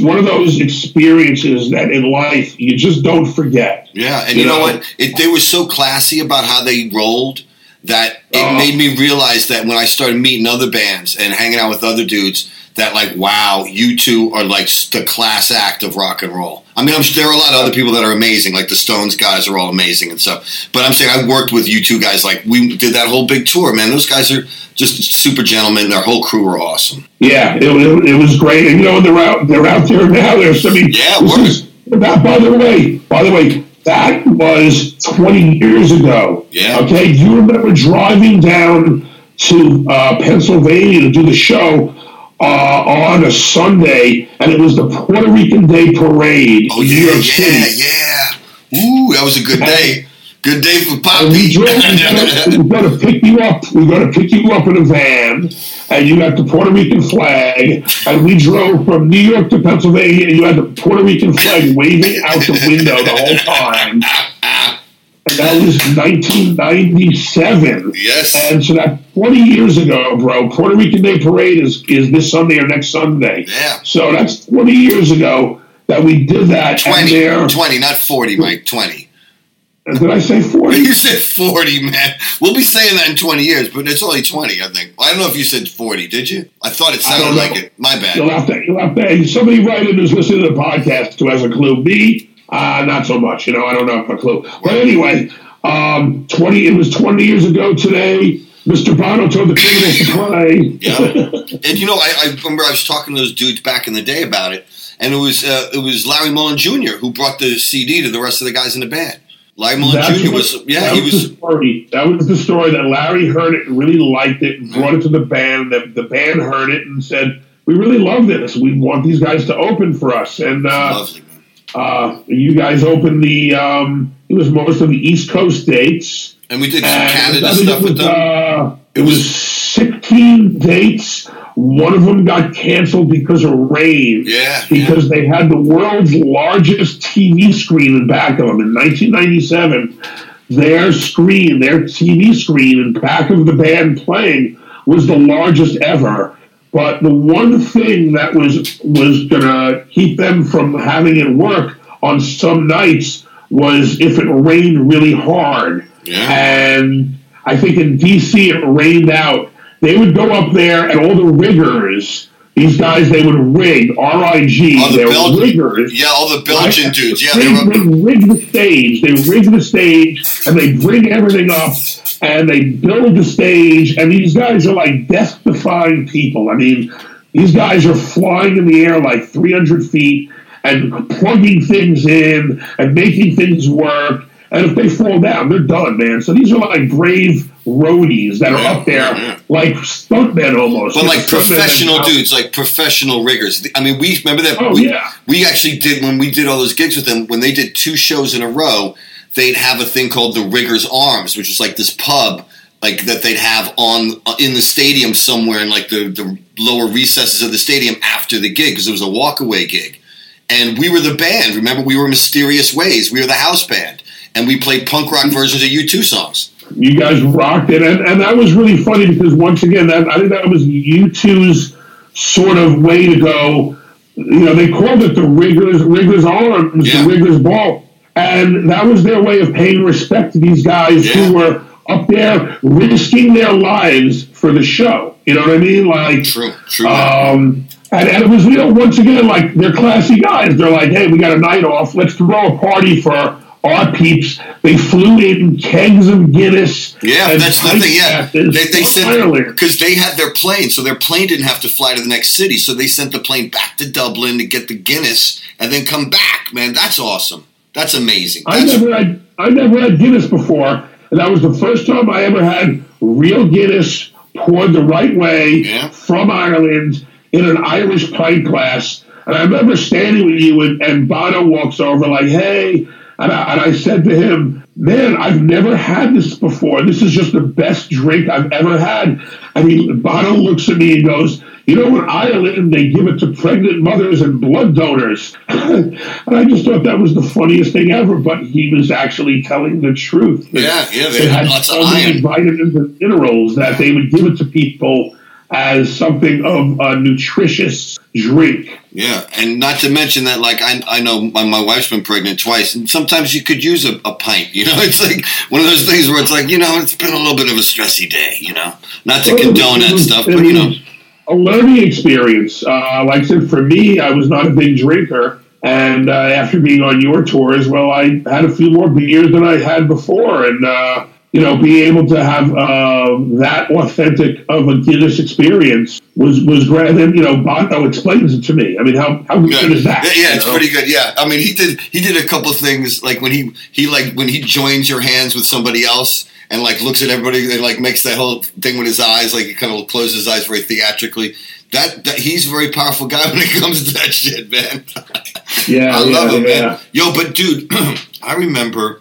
one of those experiences that in life you just don't forget. yeah. And you, know, know- what? It, they were so classy about how they rolled that it Oh. made me realize that when I started meeting other bands and hanging out with other dudes, that like, wow, U2 are like the class act of rock and roll. I mean, I'm there are a lot of other people that are amazing, like the Stones guys are all amazing and stuff. But I'm saying I worked with U2 guys, like we did that whole big tour, man. Those guys are just super gentlemen. Their whole crew are awesome. Yeah, it, it, it was great. And you know, they're out, they're out there now. There's, I mean, Yeah, this that, by the way, by the way, that was 20 years ago. Yeah. Okay. Do you remember driving down to uh, Pennsylvania to do the show uh, on a Sunday, and it was the Puerto Rican Day Parade Oh in New yeah, York yeah, City. yeah. Ooh, that was a good day. Good day for And Poppy. we drove. We got to pick you up. We got to pick you up in a van, and you got the Puerto Rican flag. And we drove from New York to Pennsylvania, and you had the Puerto Rican flag waving out the window the whole time. That was 1997. yes. And so that 20 years ago, bro, Puerto Rican Day Parade is, is this Sunday or next Sunday. Yeah. So that's 20 years ago that we did that. 20, there, 20, not 40, Mike, 20. did I say 40? You said 40, man. We'll be saying that in 20 years, but it's only 20, I think. I don't know if you said 40, did you? I thought it sounded like it. My bad. You'll have to, you'll have to, somebody write in who's listening to the podcast who has a clue. Me, uh, not so much. You know, I don't have a clue. But anyway, um, 20, it was 20 years ago today. Mr. Bono told the criminals to play. Yeah. and you know, I, I remember I was talking to those dudes back in the day about it, and it was uh, it was Larry Mullen Jr. who brought the CD to the rest of the guys in the band. Larry Mullen That's Jr. what- was yeah, he was, was the story. That was the story that Larry heard it, and really liked it, and brought it to the band. The, the band heard it and said, "We really love this. We want these guys to open for us." And uh, lovely. Uh, you guys opened the. Um, it was most of the East Coast dates. And we did some And Canada stuff it with was, them. Uh, it It was was- 16 dates. One of them got canceled because of rain. Yeah, Because they had the world's largest TV screen in back of them in 1997. their screen, their TV screen in back of the band playing was the largest ever. But the one thing that was was gonna keep them from having it work on some nights was if it rained really hard. Yeah. And I think in DC it rained out. They would go up there and all the riggers, these guys, they would rig, R-I-G, All the they're Bel- riggers. Yeah, all the Belgian Right? dudes. Yeah, they, they were. they rig the stage. They rig the stage, and they bring everything up, and they build the stage. And these guys are like death-defying people. I mean, these guys are flying in the air like 300 feet and plugging things in and making things work. And if they fall down, they're done, man. So these are like brave roadies that are up there, like stuntmen almost. But know, like professional dudes, like professional riggers. I mean, we remember that. Oh, we, yeah. we actually did when we did all those gigs with them. When they did two shows in a row, they'd have a thing called the Riggers Arms, which was like this pub, like that they'd have on uh, in the stadium somewhere in like the, the lower recesses of the stadium after the gig because it was a walkaway gig. And we were the band. Remember, we were Mysterious Ways. We were the house band, and we played punk rock versions of U2 songs. you guys rocked it, and, and that was really funny because once again, that I think that was U2's sort of way to go. You know, they called it the Riggers Riggers Arms, Yeah. the Riggers Ball, and that was their way of paying respect to these guys Yeah. who were up there risking their lives for the show. You know what I mean? Like, True, true. um, and, and it was, you know, once again, like they're classy guys. They're like, hey, we got a night off. Let's throw a party for our peeps. They flew in kegs of Guinness. Yeah, that's the thing. Yeah, they, they sent because they had their plane, so their plane didn't have to fly to the next city. So they sent the plane back to Dublin to get the Guinness and then come back. Man, that's awesome. That's amazing. I That's, never had I never had Guinness before, and that was the first time I ever had real Guinness poured the right way Yeah. from Ireland in an Irish pint glass. And I remember standing with you, and, and Bono walks over like, "Hey," and I, and I said to him, "Man, I've never had this before. This is just the best drink I've ever had." And he, Bono looks at me and goes. You know, in Ireland, they give it to pregnant mothers and blood donors. and I just thought that was the funniest thing ever, but he was actually telling the truth. Yeah, yeah, they It had lots of so many iron. vitamins and minerals that they would give it to people as something of a nutritious drink. yeah, and not to mention that, like I, I know my, my wife's been pregnant twice, and sometimes you could use a, a pint. You know, it's like one of those things where it's like, you know, it's been a little bit of a stressy day. You know, not to Well, condone that was- stuff, but you know, a learning experience. Uh, like I said, for me, I was not a big drinker. And uh, after being on your tours, well, I had a few more beers than I had before. And, uh, you know, being able to have uh, that authentic of a Guinness experience was, was great. And then, you know, Bono explains it to me. I mean, how, how good is that? Yeah, it's know? pretty good. Yeah, I mean, he did he did a couple things like when he he like when he joins your hands with somebody else and like looks at everybody and like makes that whole thing with his eyes, like he kind of closes his eyes very theatrically. That, that he's a very powerful guy when it comes to that shit, man. Yeah, I love yeah, him, yeah. man. Yo, but dude, I remember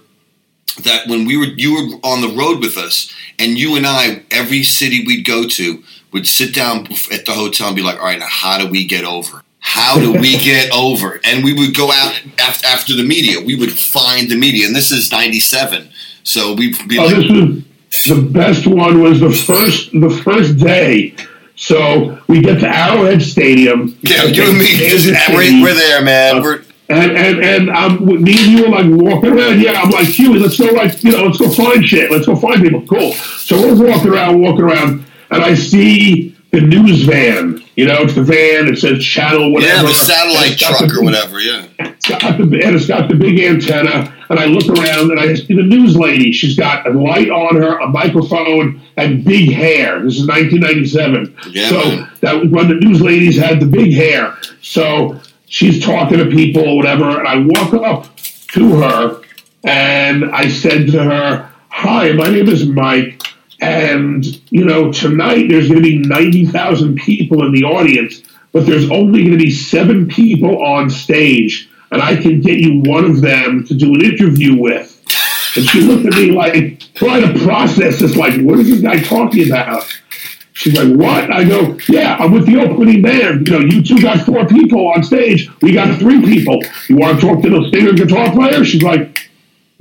that when we were you were on the road with us, and you and I, every city we'd go to, would sit down at the hotel and be like, "All right, now how do we get over? How do we get over?" And we would go out after after the media. We would find the media, and this is '97, so we'd be Oh, like, this was the best one. Was the first the first day. So we get to Arrowhead Stadium. "Yeah, you and me, just, we're, we're there, man. We're And and and um, me and you were like walking around. Yeah, I'm like, Huey, let's go like you know, let's go find shit. Let's go find people. Cool. So we're walking around, walking around, and I see the news van. You know, it's the van. It says channel whatever. yeah, the satellite truck the or whatever. Yeah, It's got the and it's got the big antenna. And I look around and I see the news lady. She's got a light on her, a microphone, and big hair. This is 1997. Yeah, so man. that was when the news ladies had the big hair. So she's talking to people or whatever, and I walk up to her and I said to her, "Hi, my name is Mike." And, you know, tonight there's going to be 90,000 people in the audience, but there's only going to be seven people on stage. And I can get you one of them to do an interview with. And she looked at me like, trying to process this, like, what is this guy talking about? She's like, what? I go, yeah, I'm with the opening band. You know, U2 got four people on stage. We got three people. You want to talk to the singer guitar player? She's like,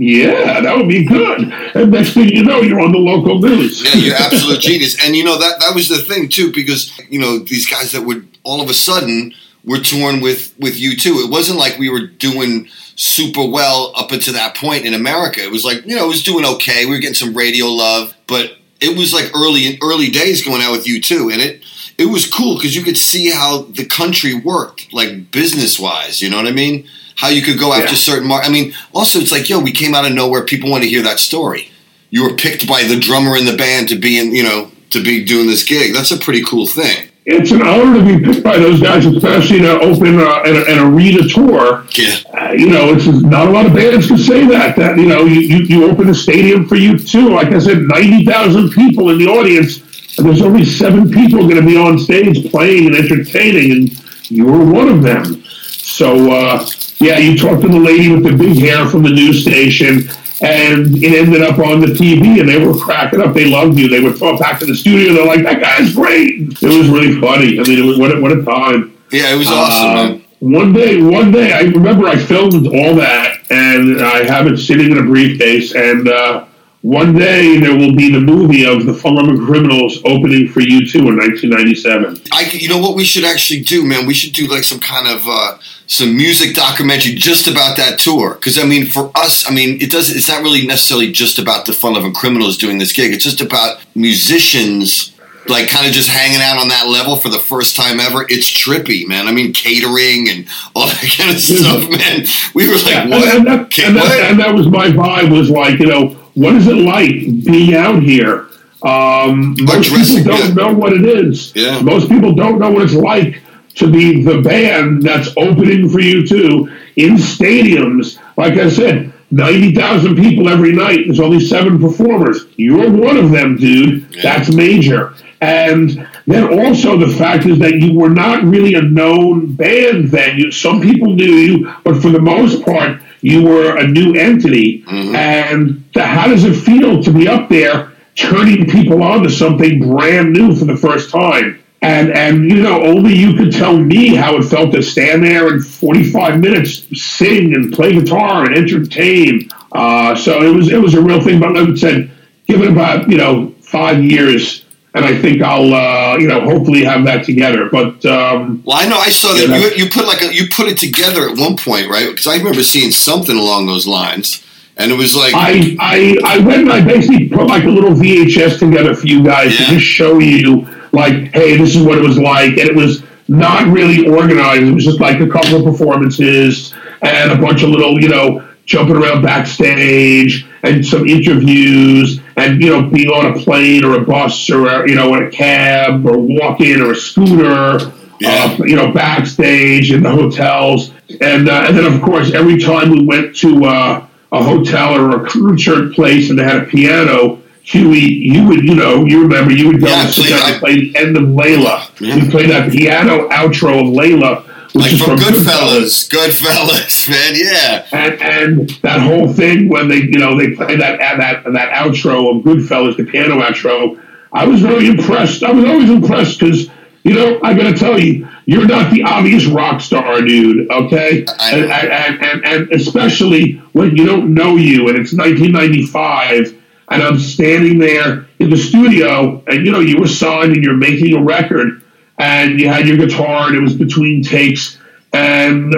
Yeah, that would be good. And next thing you know, you're on the local news. Yeah, you're absolute genius. And you know that that was the thing too, because you know these guys that would all of a sudden were torn with with U2. It wasn't like we were doing super well up until that point in America. It was like you know it was doing okay. We were getting some radio love, but it was like early early days going out with U2, and it it was cool because you could see how the country worked, like business wise. You know what I mean? How you could go after Yeah. certain mar- I mean, also it's like yo, we came out of nowhere. People want to hear that story. You were picked by the drummer in the band to be in, you know, to be doing this gig. That's a pretty cool thing. It's an honor to be picked by those guys, especially to open uh, an, an arena tour. Yeah. Uh, you know, it's not a lot of bands can say that. That you know, you, you, you open a stadium for U2. Like I said, ninety thousand people in the audience, and there's only seven people going to be on stage playing and entertaining, and you were one of them. So uh, yeah, you talked to the lady with the big hair from the news station, and it ended up on the TV, and they were cracking up. They loved you. They would talk back to the studio. They're like, "That guy's great." It was really funny. I mean, it was what a, what a time. Yeah, it was awesome, Uh. One day, one day, I remember I filmed all that, and I have it sitting in a briefcase. And uh, one day there will be the movie of the Fun Loving Criminals opening for U2 in 1997. I, you know what we should actually do, man? We should do like some kind of uh, some music documentary just about that tour. Because I mean, for us, I mean, it does. It's not really necessarily just about the Fun Loving Criminals doing this gig. It's just about musicians. Like kind of just hanging out on that level for the first time ever. It's trippy, man. I mean, catering and all that kind of stuff, man. We were like, and, what? and, that, Ca- and, that, what? and that was my vibe. Was like, you know, what is it like being out here? Um, most people don't know what it is. Yeah. Most people don't know what it's like to be the band that's opening for U2 in stadiums. Like I said, ninety thousand people every night. There's only seven performers. You're one of them, dude. That's major. And then also the fact is that you were not really a known band then. You, some people knew you, but for the most part, you were a new entity. And the, how does it feel to be up there turning people on to something brand new for the first time? And and you know, only you could tell me how it felt to stand there and 45 minutes sing and play guitar and entertain. Uh, so it was it was a real thing. But like I said, give it about you know five years, and I think I'll uh, you know hopefully have that together. But um, Well, I know I saw that Yeah, you, you put like a, you put it together at one point, right? Because I remember seeing something along those lines, and it was like, I, I I went and I basically put like a little VHS together for you guys Yeah. to just show you like, hey, this is what it was like, and it was not really organized. It was just like a couple of performances and a bunch of little, you know, jumping around backstage and some interviews and you know being on a plane or a bus or a, you know in a cab or walking or a scooter Yeah. uh, you know backstage in the hotels and uh, and then of course every time we went to uh, a hotel or a concert place and they had a piano Huey, you would, you know, you remember, you would go Yeah, and sit play down and play the end of Layla. Yeah. We played that piano outro of Layla, like from from Goodfellas, Goodfellas, man, yeah. and, and that whole thing when they you know they play that that that outro of Goodfellas, the piano outro. I was very impressed. I was always impressed because you know I got to tell you, you're not the obvious rock star, dude. Okay, I and, know. and, and, and and especially when you don't know you, and it's 1995. And I'm standing there in the studio, and you know, you were signed and you're making a record, and you had your guitar, and it was between takes, and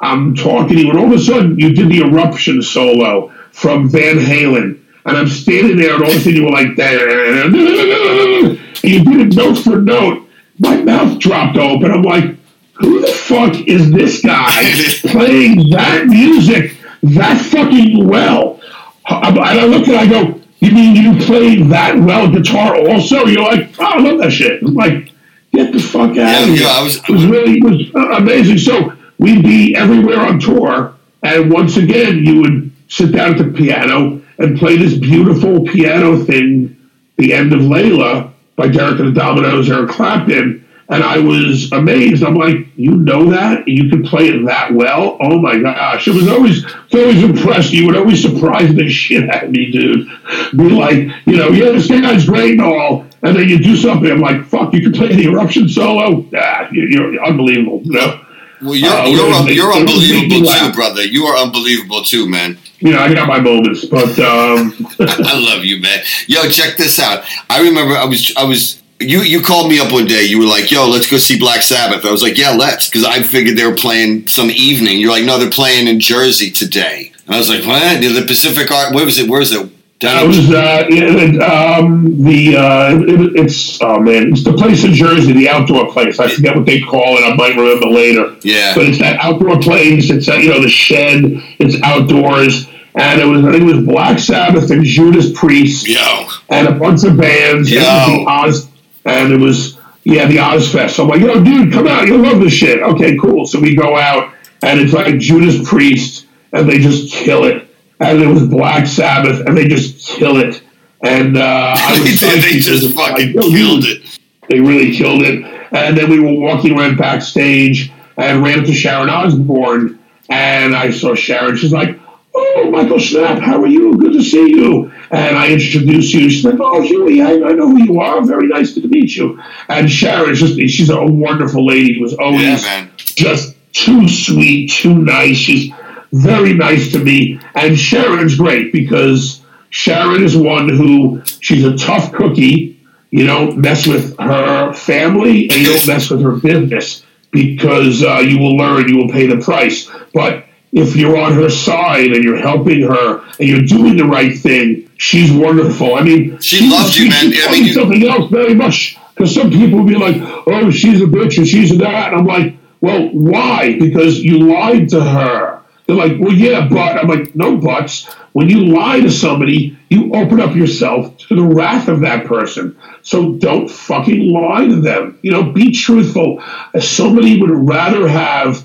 I'm talking to you, and all of a sudden you did the eruption solo from Van Halen. And I'm standing there, and all of a sudden you were like, and you did it note for note. My mouth dropped open. I'm like, who the fuck is this guy playing that music that fucking well? And I look at it, I go, you mean you play that well guitar also? You're like, oh, I love that shit. I'm like, get the fuck out Yeah, of here. yeah, I was- it was really it was uh, amazing. So we'd be everywhere on tour, and once again, you would sit down at the piano and play this beautiful piano thing, "The End of Layla" by Derek and the Dominos, Eric Clapton. And I was amazed. I'm like, you know that? You can play it that well? Oh my gosh. It was always, was always impressed. You would always surprise the shit out of me, dude. Be like, you know, yeah, this guy's great and all. And then you do something. I'm like, fuck, you can play the eruption solo? Ah, you- you're unbelievable, you know? Well, you're Uh, you're, un- you're it was making me unbelievable too, laugh. brother. You are unbelievable too, man. You know, I got my moments, but um, I love you, man. Yo, check this out. I remember I was I was you you called me up one day. You were like, "Yo, let's go see Black Sabbath." I was like, "Yeah, let's," because I figured they were playing some evening. You're like, "No, they're playing in Jersey today." And I was like, "What? The Pacific Art? Where was it? Where is it?" Down I in- was uh, it, um, the uh, it, it's oh man, it's the place in Jersey, the outdoor place. I forget what they call it. I might remember later. Yeah. but it's that outdoor place. It's uh, you know the shed. It's outdoors, and it was I think it was Black Sabbath and Judas Priest Yo, and a bunch of bands. Yo. And it was the Oz, and it was yeah the Ozzfest. So I'm like, yo, dude, come out, you'll love this shit. Okay, cool. So we go out, and it's like Judas Priest, and they just kill it. And it was Black Sabbath, and they just kill it. And uh, I they, was they just because, like, fucking killed it. they really killed it. And then we were walking around backstage and ran into Sharon Osbourne. And I saw Sharon. She's like, Oh, Michael Schnapp, how are you? Good to see you. And I introduced you. She's like, Oh, Huey, I, I know who you are. Very nice to meet you. And Sharon just, she's a wonderful lady. Was always Yeah, just too sweet, too nice. She's very nice to me. And Sharon's great because Sharon is one who she's a tough cookie. You don't mess with her family and you don't mess with her business because uh, you will learn, you will pay the price. But if you're on her side and you're helping her and you're doing the right thing, she's wonderful. I mean, She loves you, man. I mean, you- something else very much because some people will be like, "Oh, she's a bitch and she's a that," and I'm like, "Well, why? Because you lied to her." They're like, "Well, yeah, but," I'm like, "No buts." When you lie to somebody, you open up yourself to the wrath of that person. So don't fucking lie to them. You know, be truthful. Somebody would rather have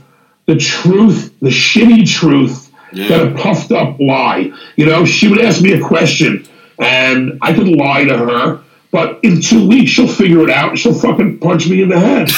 the truth, the shitty truth, that a puffed up lie. You know, she would ask me a question and I could lie to her, but in two weeks she'll figure it out and she'll fucking punch me in the head.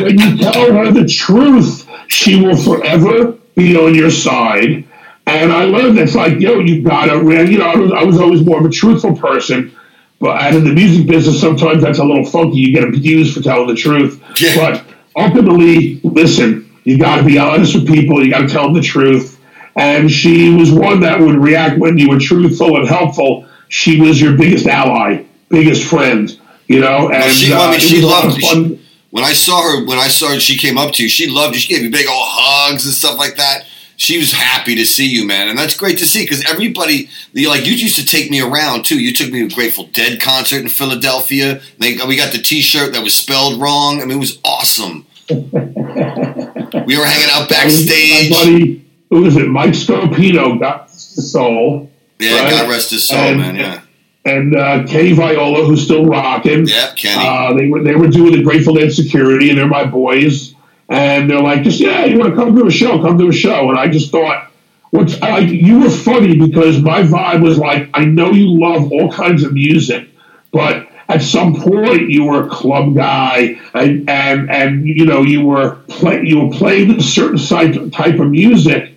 when you tell her the truth, she will forever be on your side. And I learned it's like, yo, you gotta, you know, I was, I was always more of a truthful person. But and in the music business, sometimes that's a little funky. You get abused for telling the truth. Yeah. But ultimately, listen, you got to be honest with people. You got to tell them the truth. And she was one that would react when you were truthful and helpful. She was your biggest ally, biggest friend. You know, and she, I uh, mean, she was a lot loved she- when I saw her. When I saw her, she came up to you. She loved you. She gave you big old hugs and stuff like that. She was happy to see you, man, and that's great to see because everybody, you like, you used to take me around too. You took me to a Grateful Dead concert in Philadelphia. They, we got the T-shirt that was spelled wrong. I mean, it was awesome. We were hanging out My backstage. buddy, who was it? Mike Scopino got the soul. Yeah, right? God rest his soul, And- man. Yeah, and uh, Kenny Viola, who's still rocking. yeah, Kenny. Uh, they were they were doing the Grateful Dead security, and they're my boys. And they're like, just yeah, you want to come to a show? Come to a show. And I just thought, what's I, you were funny because my vibe was like, I know you love all kinds of music, but at some point you were a club guy, and and and you know you were play, you were playing a certain type type of music,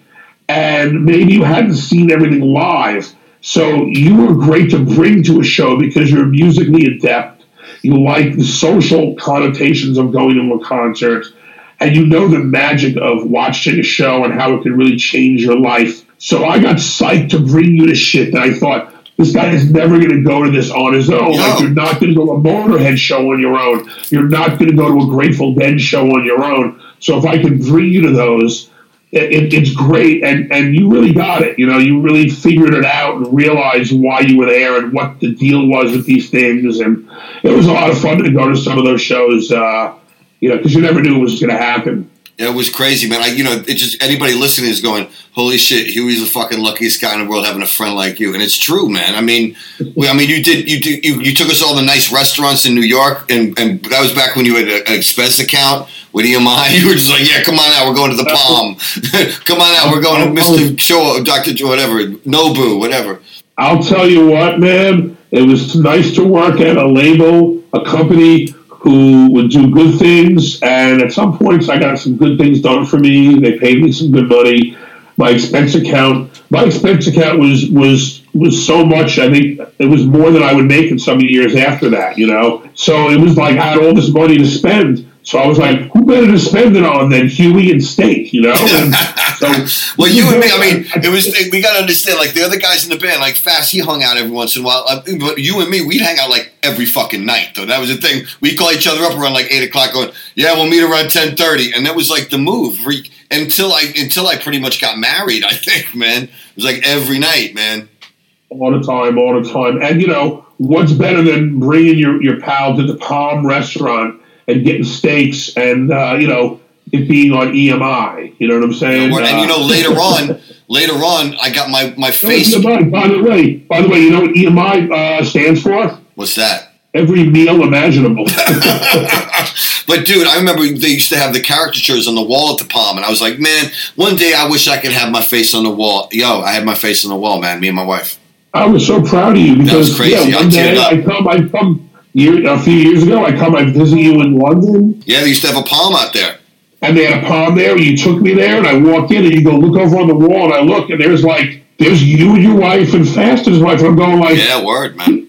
and maybe you hadn't seen everything live. So you were great to bring to a show because you're musically adept. You like the social connotations of going to a concert, and you know the magic of watching a show and how it can really change your life. So I got psyched to bring you to shit that I thought this guy is never going to go to this on his own. No. Like you're not going to go to a Motorhead show on your own. You're not going to go to a Grateful Dead show on your own. So if I can bring you to those, it, it, it's great, and and you really got it. You know, you really figured it out and realized why you were there and what the deal was with these things, and it was a lot of fun to go to some of those shows. Uh, you know, because you never knew it was going to happen. It was crazy, man. I, you know, it just anybody listening is going, "Holy shit, Huey's the fucking luckiest guy in the world having a friend like you." And it's true, man. I mean, we, I mean, you did, you did, you, you took us all the nice restaurants in New York, and and that was back when you had a- an expense account with EMI. You were just like, "Yeah, come on out, we're going to the Palm. come on out, we're going to Mister Chow, Doctor Joe, whatever, Nobu, whatever." I'll tell you what, man. It was nice to work at a label, a company who would do good things. And at some points, I got some good things done for me. They paid me some good money. My expense account, my expense account was was was so much. I think it was more than I would make in some years after that. You know, so it was like I had all this money to spend. So I was like, who better to spend it on than Huey and Steak, you know? And so, well, you and me, I mean, it was we got to understand. Like the other guys in the band, like Fast, he hung out every once in a while. Uh, but you and me, we'd hang out like every fucking night. Though that was the thing. We'd call each other up around like eight o'clock, going, "Yeah, we'll meet around ten 30. and that was like the move. Until I until I pretty much got married, I think, man, it was like every night, man. All the time, all the time, and you know what's better than bringing your your pal to the Palm restaurant and getting steaks and uh, you know it being on EMI. You know what I'm saying? and you know uh, later on, later on, I got my my face. By, by the way, by the way, you know what EMI uh, stands for? What's that? Every meal imaginable. but dude, I remember they used to have the caricatures on the wall at the Palm, and I was like, man, one day I wish I could have my face on the wall. Yo, I had my face on the wall, man. Me and my wife. I was so proud of you because yeah, one day I come, I come year, a few years ago, I come, I visit you in London. Yeah, they used to have a palm out there. And they had a palm there. You took me there, and I walked in, and you go look over on the wall, and I look, and there's like there's you and your wife and Faster's wife. I'm going like, yeah, word, man.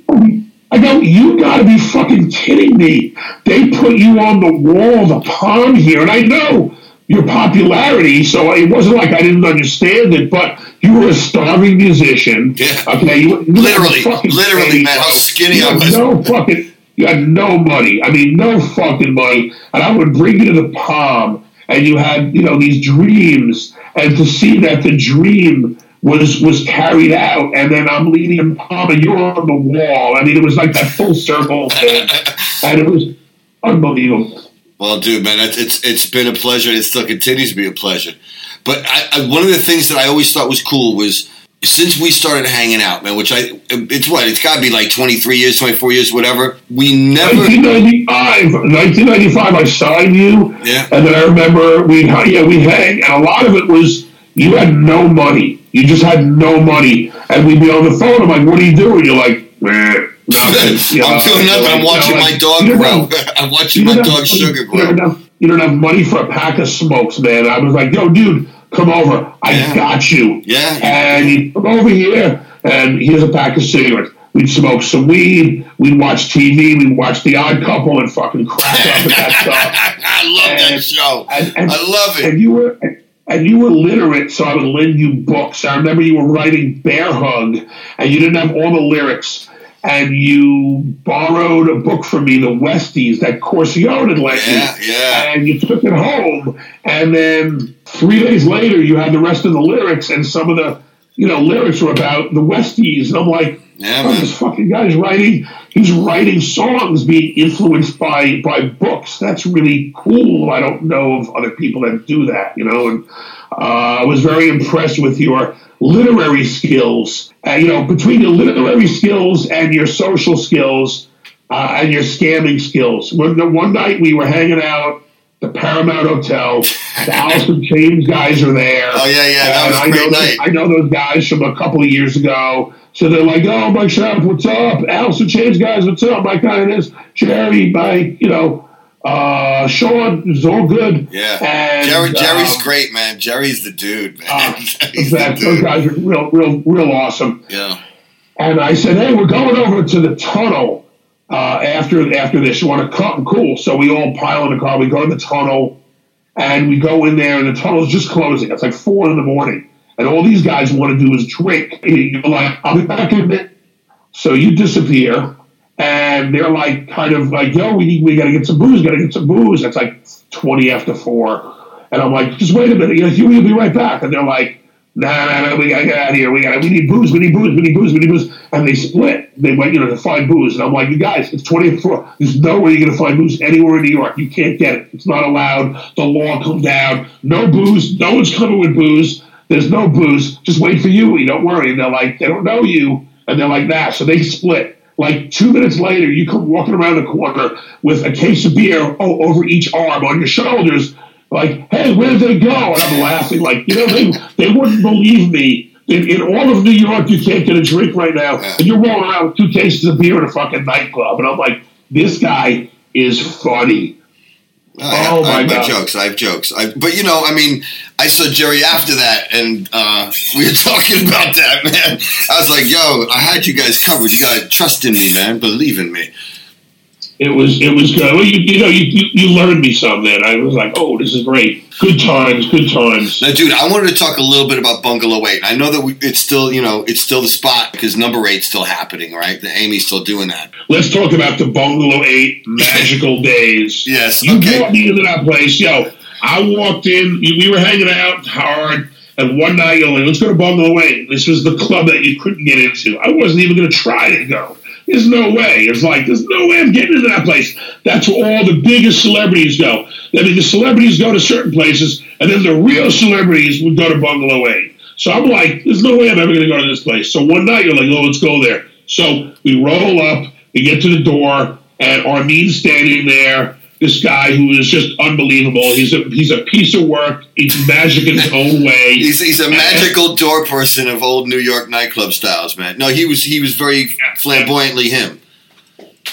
I go, you got to be fucking kidding me! They put you on the wall, the palm here, and I know your popularity, so it wasn't like I didn't understand it, but you were a starving musician. Yeah. Okay. You, you literally, literally, man, how skinny I was. No fucking you had no money. I mean, no fucking money. And I would bring you to the palm, and you had, you know, these dreams, and to see that the dream was was carried out, and then I'm leading in palm, and you're on the wall. I mean, it was like that full circle thing, and it was unbelievable. Well, dude, man, it's, it's it's been a pleasure. It still continues to be a pleasure. But I, I, one of the things that I always thought was cool was since we started hanging out, man, which I, it's what, it's got to be like 23 years, 24 years, whatever. We never. 1995, 1995, I signed you. Yeah. And then I remember we, yeah, we hang, and a lot of it was you had no money. You just had no money. And we'd be on the phone. I'm like, what are you doing? You're like, Meh. Nothing. You know, I'm doing nothing. I'm watching like, my dog grow. I'm watching my dog sugar grow. Have, you don't have money for a pack of smokes, man. I was like, yo, dude, come over. I yeah. got you. Yeah. And you come over here, and here's a pack of cigarettes. We'd smoke some weed. We'd watch TV. We'd watch The Odd Couple and fucking crack up at that stuff. I love and, that show. And, and, I love it. And you were and you were literate, so I would lend you books. I remember you were writing Bear Hug, and you didn't have all the lyrics. And you borrowed a book from me, The Westies, that Corcione had lent yeah, you. Yeah. And you took it home. And then three days later, you had the rest of the lyrics, and some of the you know lyrics were about the Westies. And I'm like, yeah, oh, this fucking guy's writing. He's writing songs being influenced by by books. That's really cool. I don't know of other people that do that. You know, and uh, I was very impressed with your literary skills. Uh, you know, between your literary skills and your social skills uh, and your scamming skills. One, one night we were hanging out the Paramount Hotel. The Alice in Chains guys are there. Oh yeah, yeah, that was a great night. I know those guys from a couple of years ago. So they're like, "Oh, Mike Sharp, what's up? Alice in Chains guys, what's up? My Mike Kindness, Jerry, Mike, you know, uh, Sean, it's all good." Yeah, and, Jerry, Jerry's um, great, man. Jerry's the dude, man. Uh, that, those guys are real, real, real awesome. Yeah. And I said, "Hey, we're going over to the tunnel." Uh, after after this. You want to come? Cool. So we all pile in the car. We go to the tunnel, and we go in there, and the tunnel's just closing. It's like four in the morning, and all these guys want to do is drink. You're like, I'll be back in a minute. So you disappear, and they're like, kind of like, yo, we need, we got to get some booze. Got to get some booze. It's like twenty after four, and I'm like, just wait a minute. You know, will be right back. And they're like nah, nah, nah, we gotta get out of here. We gotta, we need booze, we need booze, we need booze, we need booze. And they split. They went, you know, to find booze. And I'm like, you guys, it's 24. There's no way you're gonna find booze anywhere in New York. You can't get it. It's not allowed. The law come down. No booze. No one's coming with booze. There's no booze. Just wait for you. Don't worry. And they're like, they don't know you. And they're like that. So they split. Like two minutes later, you come walking around the corner with a case of beer oh, over each arm on your shoulders like, hey, where did they go? And I'm laughing, like, you know, they, they wouldn't believe me. In, in all of New York, you can't get a drink right now, and you're rolling around with two cases of beer in a fucking nightclub. And I'm like, this guy is funny. I oh my I have God. jokes. I have jokes. I, but you know, I mean, I saw Jerry after that, and uh, we were talking about that, man. I was like, "Yo, I had you guys covered. You got to trust in me, man. Believe in me." It was it was good. Well, you, you know, you, you, you learned me something. I was like, oh, this is great. Good times, good times. Now, dude, I wanted to talk a little bit about Bungalow Eight. I know that we, it's still, you know, it's still the spot because number eight's still happening, right? The Amy's still doing that. Let's talk about the Bungalow Eight magical days. Yes, you okay. brought me into that place, yo. I walked in. We were hanging out hard. And one night, you're like, let's go to Bungalow 8. This was the club that you couldn't get into. I wasn't even going to try to go. There's no way. It's like, there's no way I'm getting into that place. That's where all the biggest celebrities go. I mean, the celebrities go to certain places, and then the real celebrities would go to Bungalow 8. So I'm like, there's no way I'm ever going to go to this place. So one night, you're like, oh, let's go there. So we roll up, we get to the door, and Armin's standing there this guy who is just unbelievable. He's a he's a piece of work. He's magic in his own way. He's, he's a magical door person of old New York nightclub styles, man. No, he was he was very flamboyantly him.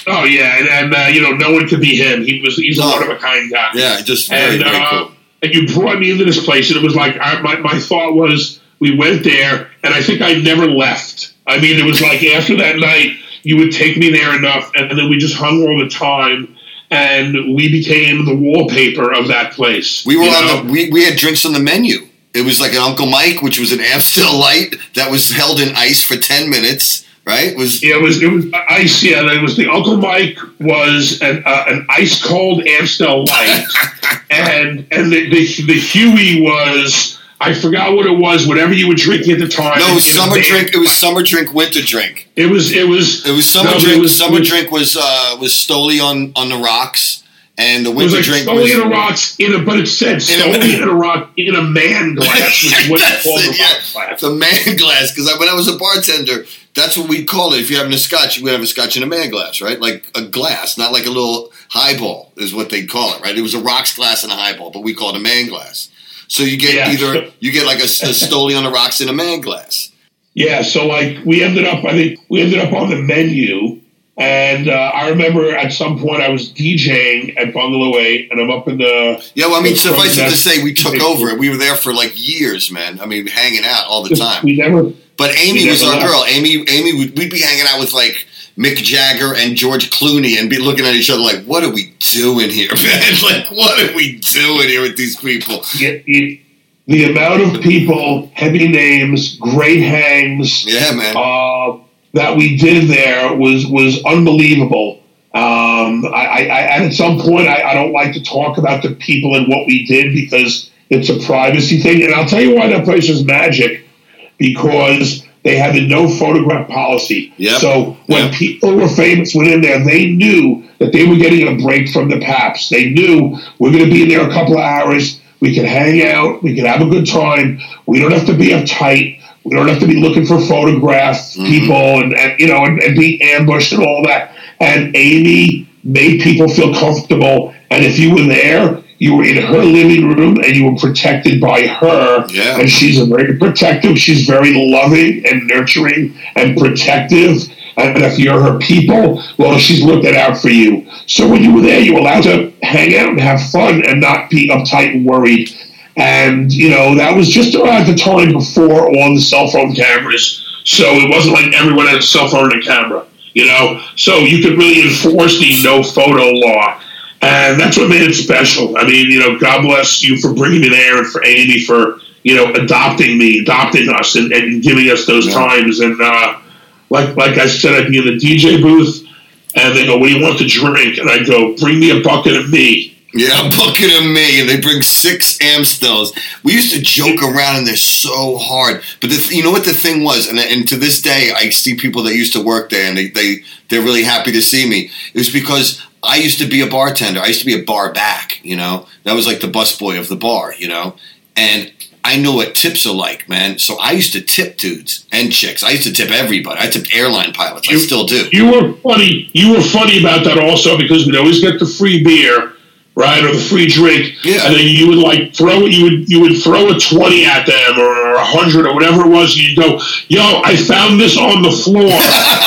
Oh yeah, and, and uh, you know, no one could be him. He was he's a one of a kind guy. Yeah, just very and, very uh, cool. and you brought me into this place, and it was like I, my my thought was we went there, and I think I never left. I mean, it was like after that night, you would take me there enough, and, then we just hung all the time, and we became the wallpaper of that place. We were on know? the we, we had drinks on the menu. It was like an Uncle Mike, which was an Amstel Light that was held in ice for ten minutes. Right? It was Yeah, it was it was ice. Yeah, it was the Uncle Mike was an uh, an ice cold Amstel Light, and and the, the the Huey was I forgot what it was. Whatever you were drinking at the time. no, it was summer drink. It was summer drink, winter drink. It was it was It was summer no, drink. It was, summer it was, drink was uh, was Stoli on on the rocks, and the It was winter like drink Stoli was in a rocks in a, but it said Stoli in a rock in a man glass, which is what you call the yeah. glass. the man glass. Because when I was a bartender, that's what we'd call it. If you're having a scotch, you would have a scotch in a man glass, right? Like a glass, not like a little highball, is what they'd call it, right? It was a rocks glass and a highball, but we call it a man glass. So you get Yeah. either you get like a, a Stoli on the rocks in a man glass. Yeah, so like we ended up, I think we ended up on the menu, and uh, I remember at some point I was DJing at Bungalow Eight, and I'm up in the Yeah, well, I mean, suffice it to say, we took over it. We were there for like years, man. I mean, hanging out all the time. We never. But Amy was our left. girl. Amy, Amy, would, we'd be hanging out with like Mick Jagger and George Clooney, and be looking at each other like, "What are we doing here, man? like, what are we doing here with these people?" The, the, the amount of people, heavy names, great hangs Yeah, man. uh, that we did there was was unbelievable. Um, I, I, at some point, I, I don't like to talk about the people and what we did because it's a privacy thing. And I'll tell you why that place was magic because they had the no photograph policy. Yep. So when Yep. people were famous went in there, they knew that they were getting a break from the Paps. They knew we're going to be in there a couple of hours. We can hang out. We can have a good time. We don't have to be uptight. We don't have to be looking for photograph mm-hmm. people and, and you know and, and be ambushed and all that. And Amy made people feel comfortable. And if you were there, you were in her living room and you were protected by her. Yeah. And she's a very protective. She's very loving and nurturing and protective. And if you're her people, well, she's looking out for you. So when you were there, you were allowed to hang out and have fun and not be uptight and worried. And, you know, that was just around the time before all the cell phone cameras. So it wasn't like everyone had a cell phone and a camera, you know? So you could really enforce the no photo law. And that's what made it special. I mean, you know, God bless you for bringing me there and for Amy for, you know, adopting me, adopting us and, and giving us those Yeah. times. And, uh, like, like I said, I'd be in the DJ booth and they go, what do you want to drink? And I go, bring me a bucket of me. Yeah, a bucket of me, and they bring six Amstels. We used to joke around, and they're so hard. But the, th- you know what the thing was, and, and to this day, I see people that used to work there, and they, they they're really happy to see me. It was because I used to be a bartender. I used to be a bar back. You know, that was like the busboy of the bar. You know, and I know what tips are like, man. So I used to tip dudes and chicks. I used to tip everybody. I tipped airline pilots. I still do. You were funny. You were funny about that also because we'd always get the free beer, right, or the free drink, Yeah. and then you would like throw. You would you would throw a twenty at them or a hundred or whatever it was. And you'd go, "Yo, I found this on the floor."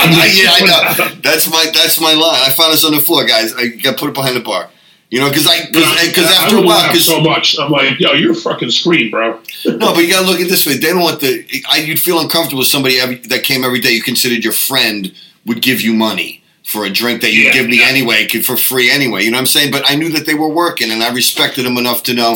Yeah, I know. That's my that's my line. I found this on the floor, guys. I got put it behind the bar. You know, because I because I after a while, because so much, I'm like, "Yo, you're a fucking screen, bro." no, but you gotta look at this way. They don't want the. I, you'd feel uncomfortable with somebody every, that came every day. You considered your friend would give you money. For a drink that you Yeah, give me yeah. anyway, for free anyway. You know what I'm saying? But I knew that they were working, and I respected them enough to know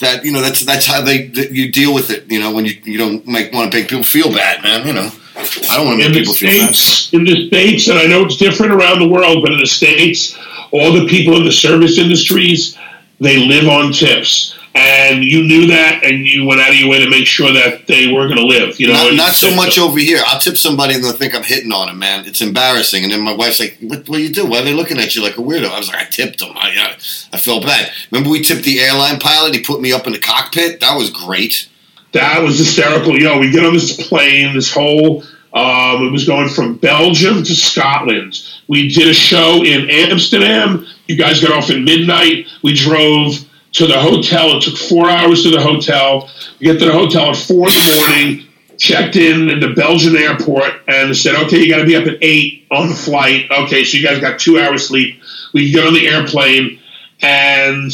that you know that's that's how they that you deal with it. You know, when you you don't make want to make people feel bad, man. You know, I don't want to make people feel bad. states, in the states, and I know it's different around the world, but in the states, all the people in the service industries they live on tips, and you knew that, and you went out of your way to make sure that they were going to live. You know, Not, not so much over here. I'll tip somebody and they'll think I'm hitting on them, man. It's embarrassing. And then my wife's like, "What? What do you do? Why are they looking at you like a weirdo?" I was like, "I tipped them. I, I, I felt bad." Remember we tipped the airline pilot? He put me up in the cockpit. That was great. That was hysterical. Yo, we get on this plane, this whole, um, it was going from Belgium to Scotland. We did a show in Amsterdam. You guys got off at midnight. We drove to the hotel. It took four hours to the hotel. We get to the hotel at four in the morning, checked in at the Belgian airport, and said, okay, you got to be up at eight on the flight. Okay, so you guys got two hours sleep. We get on the airplane, and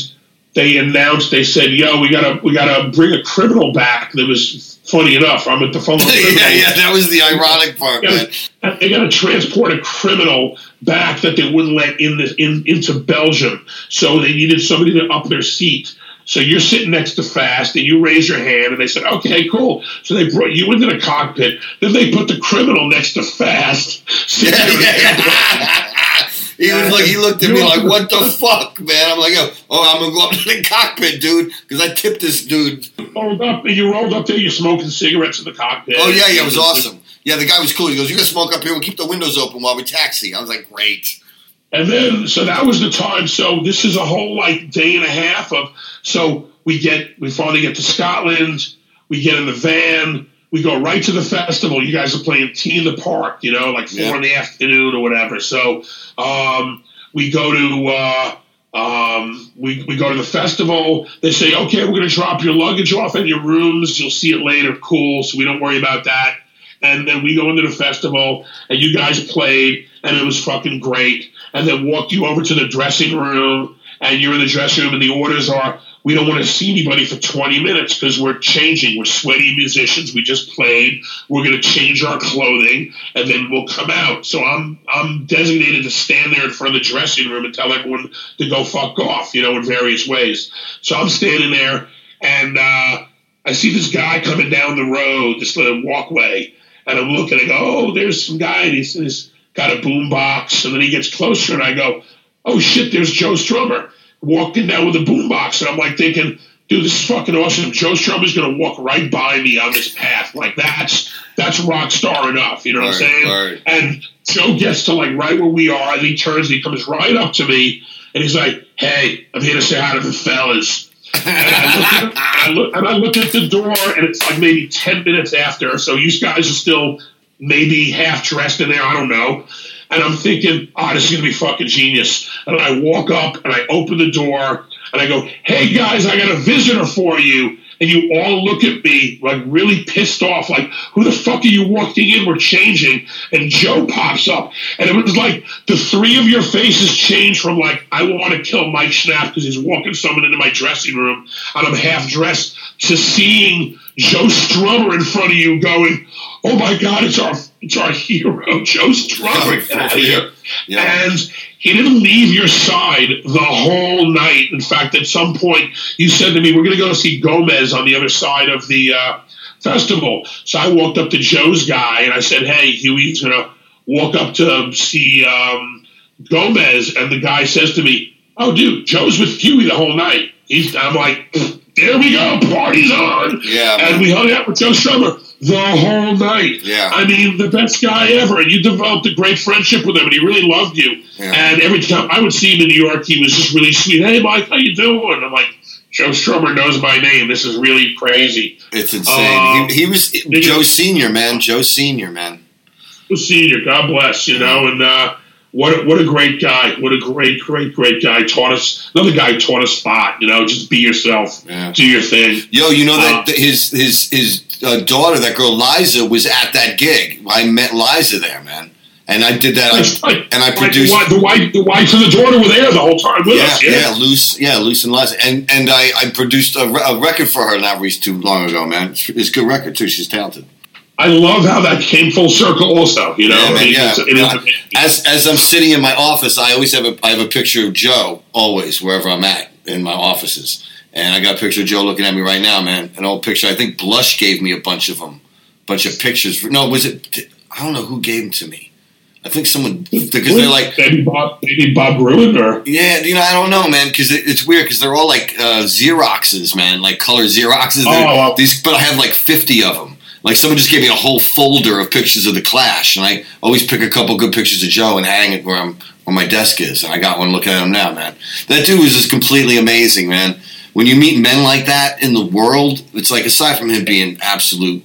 they announced they said, "Yo, we gotta we gotta bring a criminal back." That was funny enough. I'm at the phone. with a criminal. yeah, yeah, that was the ironic part, They got to transport a criminal back that they wouldn't let in the, in into Belgium. So they needed somebody to up their seat. So you're sitting next to Fast, and you raise your hand, and they said, "Okay, cool." So they brought you into the cockpit. Then they put the criminal next to Fast. He was like, he looked at me like, "What the fuck, man?" I'm like, "Oh, I'm gonna go up to the cockpit, dude, because I tipped this dude." rolled up, you rolled up there. You're smoking cigarettes in the cockpit. Oh yeah, yeah, it was awesome. Yeah, the guy was cool. He goes, "You can smoke up here. We'll keep the windows open while we taxi." I was like, "Great." And then, so that was the time. So this is a whole like day and a half of. So we get, we finally get to Scotland. We get in the van. We go right to the festival. You guys are playing T in the Park, you know, like four Yeah. in the afternoon or whatever. So um, we go to. Uh, um, we, we go to the festival. They say, okay, we're going to drop your luggage off at your rooms. You'll see it later. Cool. So we don't worry about that. And then we go into the festival, and you guys played, and it was fucking great. And then walked you over to the dressing room, and you're in the dressing room, and the orders are, we don't want to see anybody for 20 minutes because we're changing. We're sweaty musicians. We just played. We're going to change our clothing, and then we'll come out. So I'm I'm designated to stand there in front of the dressing room and tell everyone to go fuck off, you know, in various ways. So I'm standing there, and uh, I see this guy coming down the road, this little walkway, and I'm looking. I go, oh, there's some guy, and he's, he's got a boom box. And then he gets closer, and I go, oh shit, there's Joe Strummer walking down with a boom box. And I'm like thinking, dude, this is fucking awesome. Joe Strummer's gonna walk right by me on this path. Like that's that's rock star enough. You know what I'm saying? right. And Joe gets to like right where we are, and he turns, and he comes right up to me, and he's like, "Hey, I'm here to say hi to the fellas." and, I look at, I look, and I look at the door, and it's like maybe ten minutes after. So you guys are still maybe half dressed in there. I don't know. And I'm thinking, oh, this is gonna be fucking genius. And I walk up and I open the door and I go, "Hey guys, I got a visitor for you." And you all look at me like really pissed off, like, "Who the fuck are you walking in? We're changing." And Joe pops up, and it was like the three of your faces change from like, "I want to kill Mike Schnapp because he's walking someone into my dressing room and I'm half dressed," to seeing Joe Strummer in front of you, going, "Oh my God, it's our it's our hero, Joe Strummer." Out here. Yeah. And he didn't leave your side the whole night. In fact, at some point, you said to me, "We're going to go see Gomez on the other side of the uh, festival." So I walked up to Joe's guy and I said, "Hey, Huey's going to walk up to see um, Gomez," and the guy says to me, "Oh, dude, Joe's with Huey the whole night." He's, I'm like, "There we go, party's on!" Yeah, and we hung out with Joe Strummer the whole night. Yeah. I mean, the best guy ever, and you developed a great friendship with him, and he really loved you. Yeah. And every time I would see him in New York, he was just really sweet. Hey, Mike, how you doing? I'm like, Joe Strummer knows my name. This is really crazy. It's insane. Um, he, he was Joe Senior, man. Joe Senior, man. Joe Senior, God bless, you know, and uh, what a, what a great guy. What a great, great, great guy. Taught us another guy taught us spot. You know, just be yourself, Yeah. do your thing. Yo, you know that Uh, that his his his uh, daughter, that girl Liza, was at that gig. I met Liza there, man, and I did that. That's I, right. and I produced. the, wife, the wife, and the daughter were there the whole time with Yeah, us. yeah, Luce, yeah, Luce and Liza, and and I, I produced a, re- a record for her not reached too long ago, man. It's, it's a good record too. She's talented. I love how that came full circle. Also, you know, Yeah, man, yeah. it's- As as I'm sitting in my office, I always have a I have a picture of Joe always wherever I'm at in my offices, and I got a picture of Joe looking at me right now, man. An old picture. I think Blush gave me a bunch of them, bunch of pictures. No, was it? I don't know who gave them to me. I think someone because they're like maybe Bob, maybe Bob or yeah, you know, I don't know, man, because it, it's weird because they're all like uh, Xeroxes, man, like color Xeroxes. They're- Oh, well. these, but I have like fifty of them. Like someone just gave me a whole folder of pictures of the Clash, and I always pick a couple good pictures of Joe and hang it where I'm where my desk is. And I got one looking at him now, man. That dude was just completely amazing, man. When you meet men like that in the world, it's like aside from him being absolute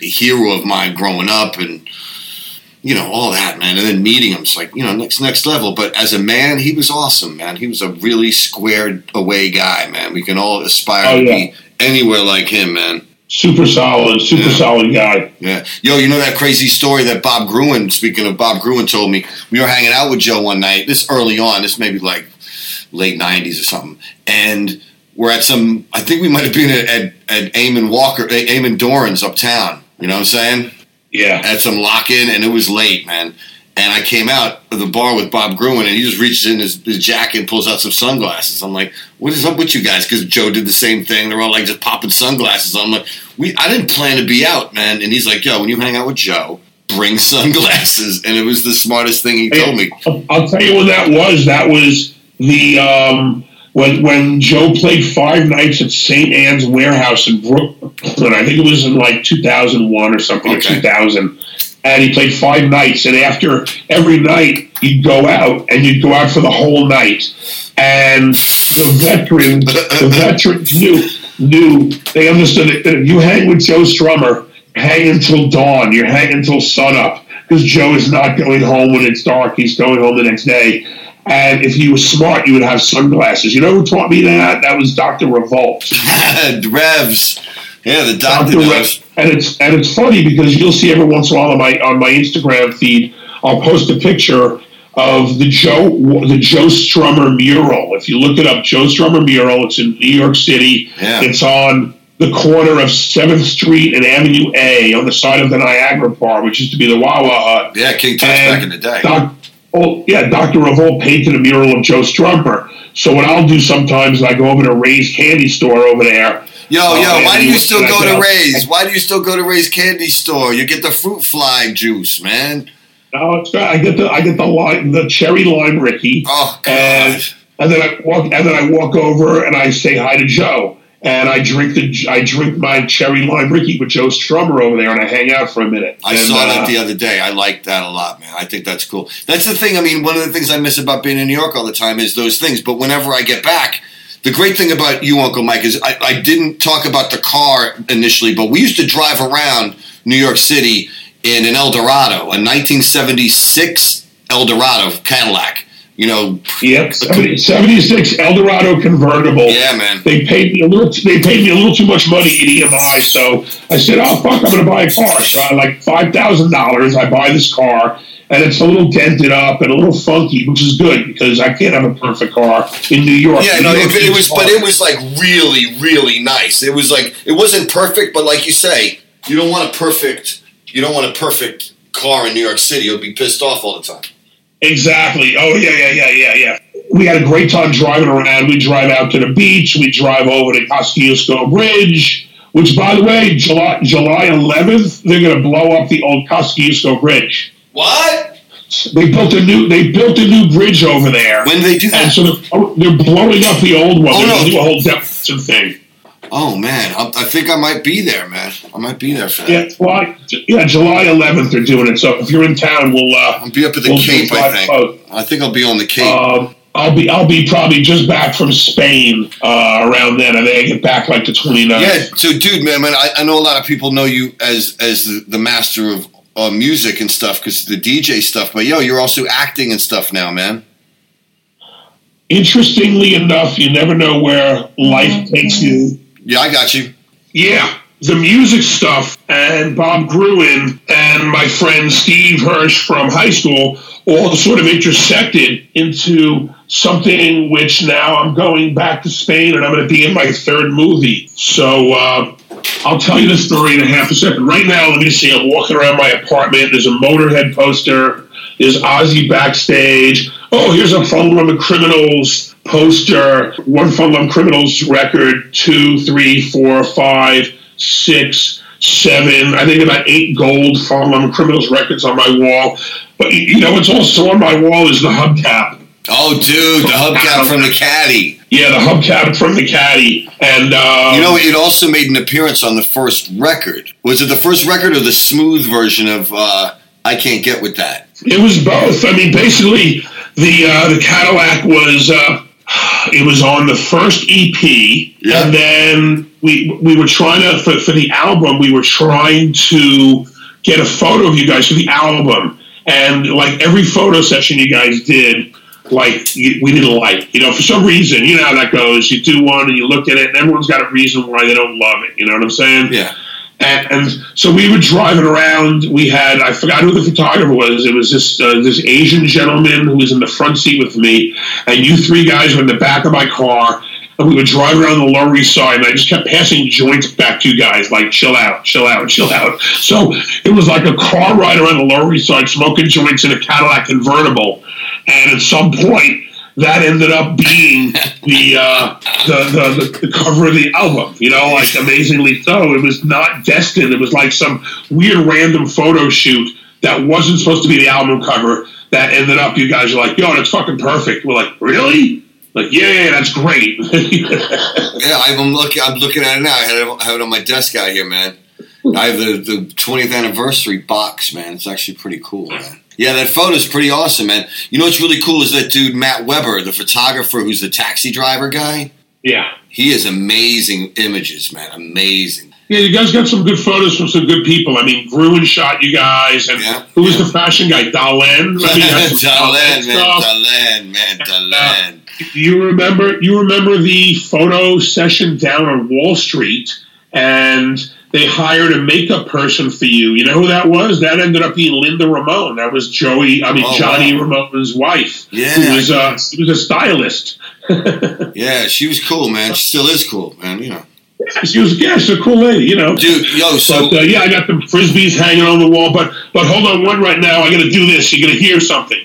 hero of mine growing up and you know all that man and then meeting him it's like you know next next level. But as a man he was awesome man. He was a really squared away guy man. We can all aspire Oh, to be anywhere like him man. Super solid, super solid guy. yeah. Yo you know that crazy story that bob gruen speaking of bob gruen told me? We were hanging out with joe one night this early on this maybe like late 90s or something and we're at some i think we might have been at, at, at Eamon walker Eamon doran's uptown you know what i'm saying Yeah, At some lock in, and it was late, man. And I came out of the bar with Bob Gruen, and he just reaches in his, his jacket and pulls out some sunglasses. I'm like, "What is up with you guys?" Because Joe did the same thing. They're all like just popping sunglasses. I'm like, "We, I didn't plan to be out, man." And he's like, "Yo, when you hang out with Joe, bring sunglasses." And it was the smartest thing he told me. I'll, I'll tell you what that was. That was the um, when when Joe played five nights at St. Ann's Warehouse in Brooklyn. I think it was in like 2001 or something, Okay. or 2000. And he played five nights, and after every night, you'd go out, and you'd go out for the whole night. And the veterans, the veterans knew knew they understood. That if you hang with Joe Strummer, hang until dawn. You're hanging until sunup because Joe is not going home when it's dark. He's going home the next day. And if you were smart, you would have sunglasses. You know who taught me that? That was Dr. Revolt. Revs, yeah, the doctor Dr. knows. Revolt. And it's and it's funny because you'll see every once in a while on my on my Instagram feed, I'll post a picture of the Joe the Joe Strummer mural. If you look it up, Joe Strummer mural, it's in New York City. Yeah. It's on the corner of Seventh Street and Avenue A on the side of the Niagara Bar, which used to be the Wah Wah Hut. Yeah, King Tut's back in the day. Doc, oh, yeah, Dr. Revolt painted a mural of Joe Strummer. So what I'll do sometimes is I go over to Ray's Candy Store over there. Yo, Oh, yo, uh, why do you still go to. Ray's? Why do you still go to Ray's candy store? You get the fruit fly juice, man. No, it's I get the I get the lime, the cherry lime Rickey. Oh, God. and and then I walk and then I walk over and I say hi to Joe. And I drink the I drink my cherry lime Rickey with Joe Strummer over there, and I hang out for a minute. I And, saw uh, that the other day. I like that a lot, man. I think that's cool. That's the thing. I mean, one of the things I miss about being in New York all the time is those things. But whenever I get back, the great thing about you, Uncle Mike, is I, I didn't talk about the car initially, but we used to drive around New York City in an Eldorado, a 1976 Eldorado Cadillac. You know, Yep, 70, 76 Eldorado convertible. yeah, man. They paid me a little. They paid me a little too much money in EMI, so I said, "Oh fuck, I'm going to buy a car." So I like five thousand dollars. I buy this car, and it's a little dented up and a little funky, which is good because I can't have a perfect car in New York. Yeah, New no, York it, it was, but it was like really, really nice. It was like it wasn't perfect, but like you say, you don't want a perfect, you don't want a perfect car in New York City. You'll be pissed off all the time. Exactly. Oh yeah, yeah, yeah, yeah, yeah. We had a great time driving around. We drive out to the beach. We drive over to Kosciuszko Bridge, which, by the way, July July 11th, they're going to blow up the old Kosciuszko Bridge. What? They built a new they built a new bridge over there. When they do and that? so they're, oh, they're blowing up the old one. Oh, they're no. going to do a whole demolition thing. Oh man, I, I think I might be there, man. I might be there for that. Yeah, July, yeah, July 11th they're doing it. So if you're in town, we'll uh, I'll be up at the we'll Cape. I think. both. I think I'll be on the Cape. Um, I'll be I'll be probably just back from Spain uh, around then. I think I get back like the 29th. yeah. So, dude, man, man, I, I know a lot of people know you as as the, the master of uh, music and stuff because the DJ stuff. But yo, you're also acting and stuff now, man. Interestingly enough, you never know where life takes you. Yeah, I got you. Yeah, the music stuff and Bob Gruen and my friend Steve Hirsch from high school all sort of intersected into something which now I'm going back to Spain and I'm going to be in my third movie. So uh, I'll tell you the story in a half a second. Right now, let me see. I'm walking around my apartment. There's a Motorhead poster. There's Ozzy backstage. Oh, here's a Fun Loving Criminals poster. One Fun Loving Criminals record. Two, three, four, five, six, seven. I think about eight gold Fun Loving Criminals records on my wall. But you know what's also on my wall is the hubcap. Oh, dude, the hubcap from the caddy. Yeah, the hubcap from the caddy. And um, You know, it also made an appearance on the first record. Was it the first record or the smooth version of uh, "I Can't Get with That"? It was both. I mean, basically, the uh, the Cadillac was uh, it was on the first EP, Yeah. and then we we were trying to for, for the album. We were trying to get a photo of you guys for the album, and like every photo session you guys did. Like we didn't like, you know, for some reason, you know how that goes. You do one and you look at it, and everyone's got a reason why they don't love it. You know what I'm saying? Yeah. And, and so we were driving around. We had I forgot who the photographer was. It was this uh, this Asian gentleman who was in the front seat with me, and you three guys were in the back of my car. And we would drive around the Lower East Side, and I just kept passing joints back to you guys, like chill out, chill out, chill out. So it was like a car ride around the Lower East Side, smoking joints in a Cadillac convertible. And at some point, that ended up being the, uh, the, the, the cover of the album. You know, like amazingly so. It was not destined. It was like some weird random photo shoot that wasn't supposed to be the album cover. That ended up. You guys are like, "Yo, that's fucking perfect." We're like, "Really?" Like, yeah, yeah, that's great. Yeah, I'm looking. I'm looking at it now. I had it, I have it on my desk out here, man. I have the, the 20th anniversary box, man. It's actually pretty cool, man. Yeah, that photo's pretty awesome, man. You know what's really cool is that dude Matt Weber, the photographer who's the taxi driver guy. yeah. He has amazing images, man. Amazing. Yeah, you guys got some good photos from some good people. I mean, Gruen shot you guys, and Yeah, who was yeah. the fashion guy? Dalen. I mean, Dalen, Dalen man. Uh, Dalen, man. Dalen. You remember? You remember the photo session down on Wall Street, and they hired a makeup person for you. You know who that was? That ended up being Linda Ramone. That was Joey. I mean, Oh, Johnny wow. Ramone's wife. Yeah. who was uh, he was a stylist. Yeah, she was cool, man. She still is cool, man. You know. She was, yeah, she's a cool lady. You know, Dude, yo, so. But uh, yeah, I got the frisbees hanging on the wall. But but hold on one right now. I got to do this. You're gonna hear something.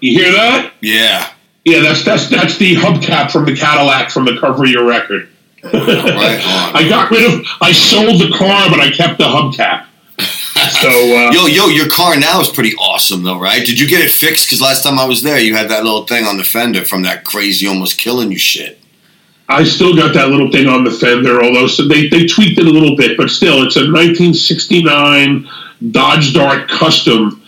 You hear that? Yeah. Yeah, that's that's that's the hubcap from the Cadillac from the cover of your record. Right. I got rid of. I sold the car, but I kept the hubcap. So uh, Yo, yo, your car now is pretty awesome, though, right? Did you get it fixed? Because last time I was there, you had that little thing on the fender from that crazy, almost killing you shit. I still got that little thing on the fender, although so they, they tweaked it a little bit, but still, it's a 1969 Dodge Dart Custom.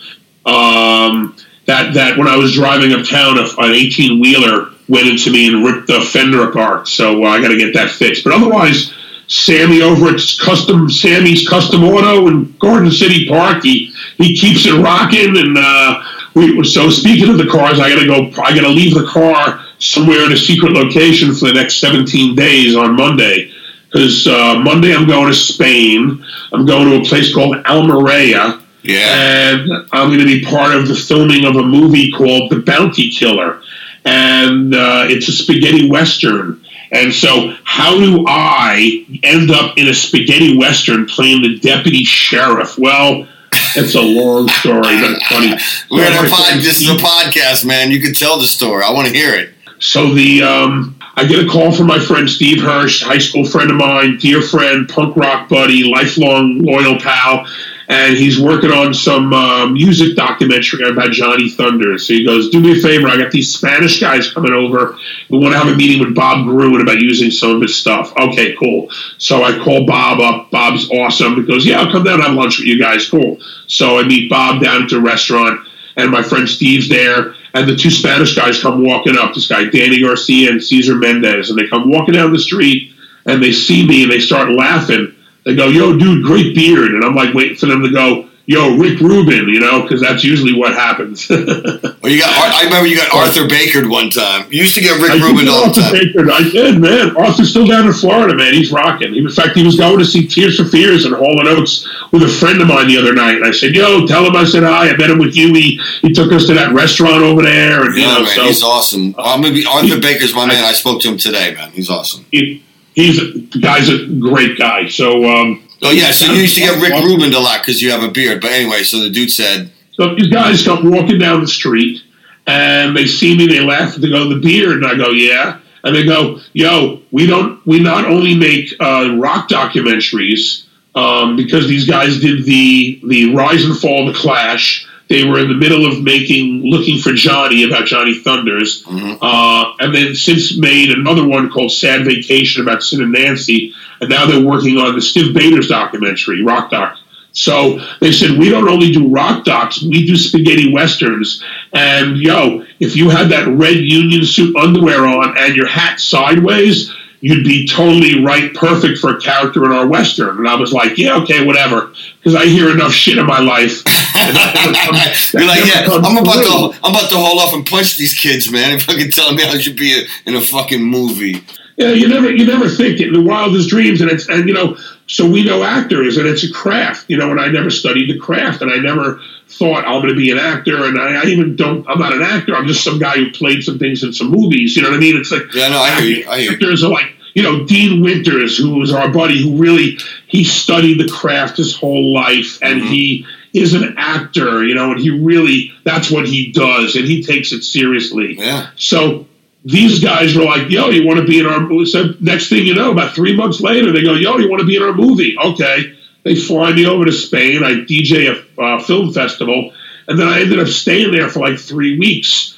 Um, that that when I was driving uptown, an 18 wheeler went into me and ripped the fender apart. So uh, I got to get that fixed. But otherwise, Sammy over at Custom Sammy's Custom Auto in Garden City Park, he he keeps it rocking. And uh, we so speaking of the cars, I got to go. I got to leave the car somewhere in a secret location for the next 17 days on Monday. Because uh, Monday I'm going to Spain. I'm going to a place called Almeria Yeah. and I'm going to be part of the filming of a movie called The Bounty Killer, and uh, it's a spaghetti western. And so, how do I end up in a spaghetti western playing the deputy sheriff? Well, it's a long story, but it's funny. We're in a pod, this is a podcast, man. You can tell the story. I want to hear it. So the um, I get a call from my friend Steve Hirsch, high school friend of mine, dear friend, punk rock buddy, lifelong loyal pal, and he's working on some uh, music documentary about Johnny Thunder. So he goes, "Do me a favor, I got these Spanish guys coming over. We want to have a meeting with Bob Gruen about using some of his stuff." Okay, cool. So I call Bob up. Bob's awesome. He goes, "Yeah, I'll come down and have lunch with you guys." Cool. So I meet Bob down at the restaurant and my friend Steve's there, and the two Spanish guys come walking up. This guy Danny Garcia and Cesar Mendez, and they come walking down the street, and they see me and they start laughing. They go, "Yo, dude, great beard," and I'm like waiting for them to go, "Yo, Rick Rubin," you know, because that's usually what happens. Well, you got. I remember you got Arthur Bakered one time. You used to get Rick I Rubin all the Arthur time. Baker. I did, man. Arthur's still down in Florida, man. He's rocking. In fact, he was going to see Tears for Fears in Hall and Oates with a friend of mine the other night. And I said, "Yo, tell him I said hi. I met him with you. He, he took us to that restaurant over there, and you Yeah, know, man, so he's awesome. Uh, maybe Arthur Baker's my man. I spoke to him today, man. He's awesome. he, he's a, guy's a great guy. So, um, Oh yeah, so you used to get Rick Rubin a lot because you have a beard. But anyway, so the dude said, so these guys come walking down the street and they see me, they laugh, they go, the beard, and I go, yeah. And they go, yo, we don't, we not only make uh, rock documentaries um, because these guys did the the rise and fall of the Clash. They were in the middle of making Looking for Johnny about Johnny Thunders, uh, and then since made another one called Sad Vacation about Sid and Nancy, and now they're working on the Stiv Bators documentary, Rock Doc. So they said, we don't only do rock docs, we do spaghetti westerns. And yo, if you had that red union suit underwear on and your hat sideways, you'd be totally right, perfect for a character in our western. And I was like, yeah, okay, whatever, because I hear enough shit in my life. And that never comes- "You're like, yeah, I'm about through. to, I'm about to haul off and punch these kids, man. If fucking telling me I should be a, in a fucking movie." Yeah, you never you never think it the wildest dreams, and it's and you know, so we know actors, and it's a craft, you know, and I never studied the craft, and I never thought I'm going to be an actor, and I, I even don't. I'm not an actor. I'm just some guy who played some things in some movies. You know what I mean? It's like Yeah, no, I hear you. I hear you. actors are like you know Dean Winters, who was our buddy, who really he studied the craft his whole life, and Mm-hmm. he is an actor, you know, and he really that's what he does, and he takes it seriously. Yeah. So these guys were like, "Yo, you want to be in our?" movie? So next thing you know, about three months later, they go, "Yo, you want to be in our movie?" Okay. They fly me over to Spain. I DJ a uh, film festival, and then I ended up staying there for like three weeks.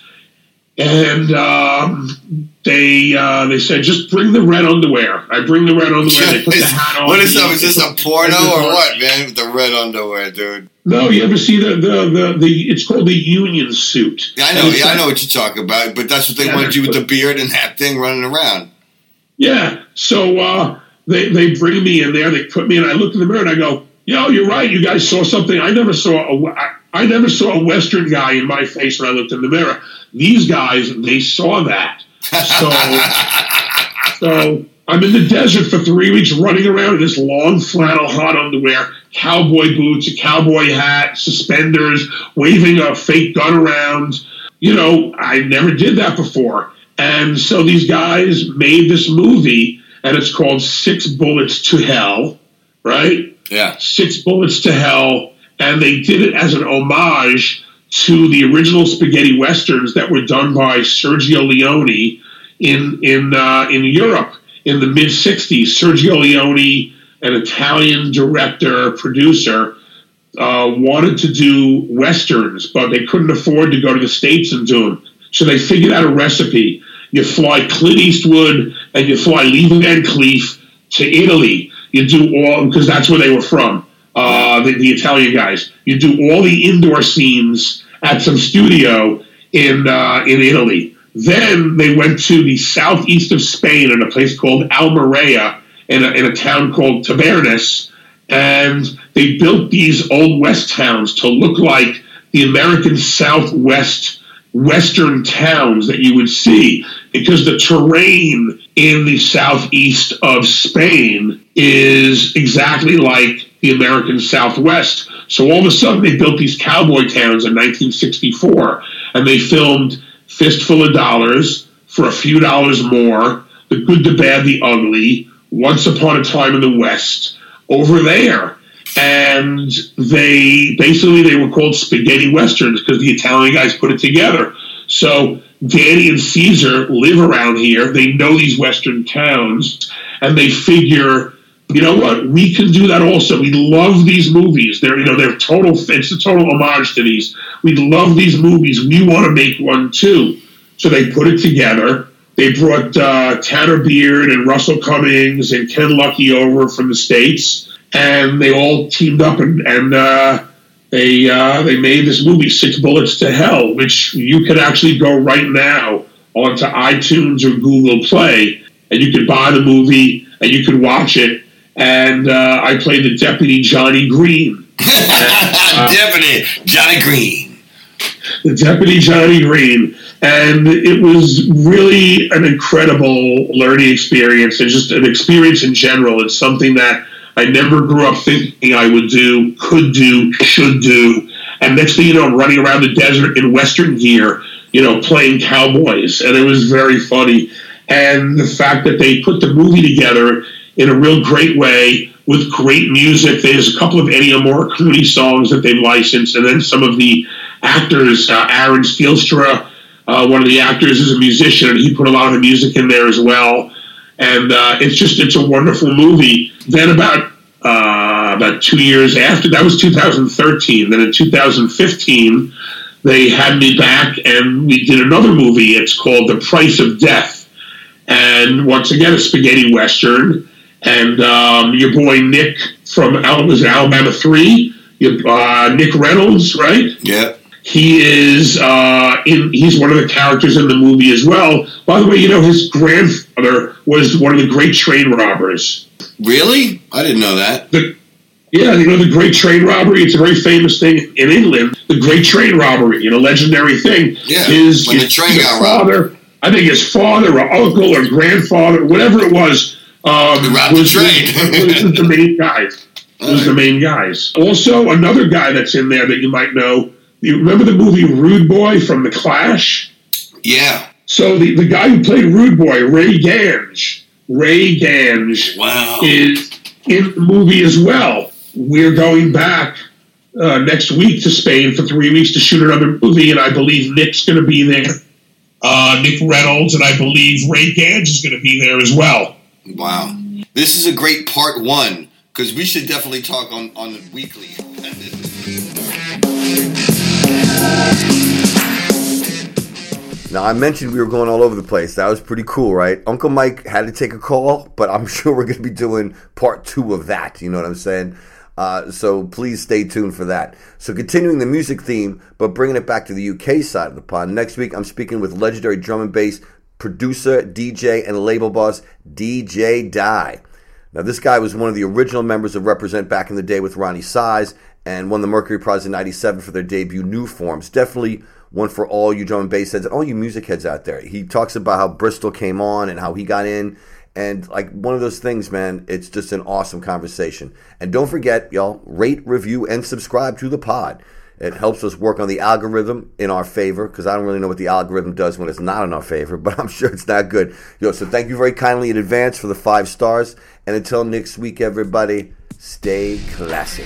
And um, they uh, they said, "Just bring the red underwear." I bring the red underwear. They put the hat on. what is that? Is this a porno or what, man? With the red underwear, dude. No, you ever see the the the, the It's called the union suit. Yeah, I know. Yeah, I know what you're talking about. But that's what they Yeah, wanted you with the beard and that thing running around. Yeah. So uh, they they bring me in there. They put me in. I look in the mirror and I go, "Yo, you're right. You guys saw something. I never saw a I, I never saw a Western guy in my face when I looked in the mirror. These guys, they saw that. So so I'm in the desert for three weeks, running around in this long flannel hot underwear, cowboy boots, a cowboy hat, suspenders, waving a fake gun around. You know, I never did that before. And so these guys made this movie, and it's called Six Bullets to Hell, right? Yeah. Six Bullets to Hell, and they did it as an homage to the original spaghetti westerns that were done by Sergio Leone in in uh, in Europe in the mid '60s. Sergio Leone, an Italian director producer, uh, wanted to do westerns, but they couldn't afford to go to the states and do them. So they figured out a recipe. You fly Clint Eastwood and you fly Lee Van Cleef to Italy. You do all because that's where they were from, uh, the, the Italian guys. You do all the indoor scenes at some studio in uh, in Italy. Then they went to the southeast of Spain in a place called Almeria in a, in a town called Tabernas, and they built these old west towns to look like the American Southwest western towns that you would see because the terrain in the southeast of Spain is exactly like the American Southwest. So all of a sudden they built these cowboy towns in 1964 and they filmed Fistful of Dollars for a few dollars more, The Good, the Bad, the Ugly, Once Upon a Time in the West, over there and they basically they were called spaghetti westerns because the Italian guys put it together. So Danny and Cesar live around here. They know these western towns, and they figure, you know what, we can do that also. We love these movies. They're you know they're total. It's a total homage to these. We love these movies. We want to make one too. So they put it together. They brought uh, Tanner Beard and Russell Cummings and Ken Lucky over from the states and they all teamed up and, and uh, they uh, they made this movie Six Bullets to Hell, which you can actually go right now onto iTunes or Google Play, and you can buy the movie and you can watch it. And uh, I played the deputy Johnny Green, Deputy Johnny Green. the deputy Johnny Green, and it was really an incredible learning experience and just an experience in general. It's something that I never grew up thinking I would do, could do, should do. And next thing you know, I'm running around the desert in Western gear, you know, playing cowboys. And it was very funny. and the fact that they put the movie together in a real great way with great music. There's a couple of Ennio Morricone songs that they've licensed, and then some of the actors, uh, Aaron Stielstra, uh, one of the actors is a musician, and he put a lot of the music in there as well. And uh, it's just it's a wonderful movie. Then about uh, about two years after that was 2013. Then in 2015, they had me back, and we did another movie. It's called The Price of Death, and once again a spaghetti western. And um, your boy Nick from was it Alabama Three, your, uh, Nick Reynolds, right? Yeah. He is uh, in. He's one of the characters in the movie as well. By the way, you know his grandfather was one of the great train robbers. Really? I didn't know that. The, yeah, you know the Great Train Robbery. It's a very famous thing in England. The Great Train Robbery, you know, legendary thing. Yeah, his, when the train his got father. I think his father or uncle or grandfather, whatever it was, um, Who robbed the was, was, was the main guys. Was the main guys. Also, another guy that's in there that you might know. You remember the movie Rude Boy from The Clash? Yeah. So the, the guy who played Rude Boy, Ray Gange, Ray Gange, Wow. is in the movie as well. We're going back uh, next week to Spain for three weeks to shoot another movie, and I believe Nick's going to be there. Uh, Nick Reynolds, and I believe Ray Gange is going to be there as well. Wow. This is a great part one because we should definitely talk on on the weekly. Now I mentioned we were going all over the place. That was pretty cool, right? Uncle Mike had to take a call, but I'm sure we're going to be doing part two of that. You know what I'm saying? Uh, so please stay tuned for that. So continuing the music theme, but bringing it back to the UK side of the pond. Next week, I'm speaking with legendary drum and bass producer, DJ, and label boss DJ Die. Now, this guy was one of the original members of Reprazent back in the day with Roni Size and won the Mercury Prize in 97 for their debut New Forms. Definitely one for all you drum and bass heads and all you music heads out there. He talks about how Bristol came on and how he got in. And like one of those things, man, it's just an awesome conversation. And don't forget, y'all, rate, review, and subscribe to the pod. It helps us work on the algorithm in our favor because I don't really know what the algorithm does when it's not in our favor, but I'm sure it's not good. Yo, so thank you very kindly in advance for the five stars. And until next week, everybody, stay classy.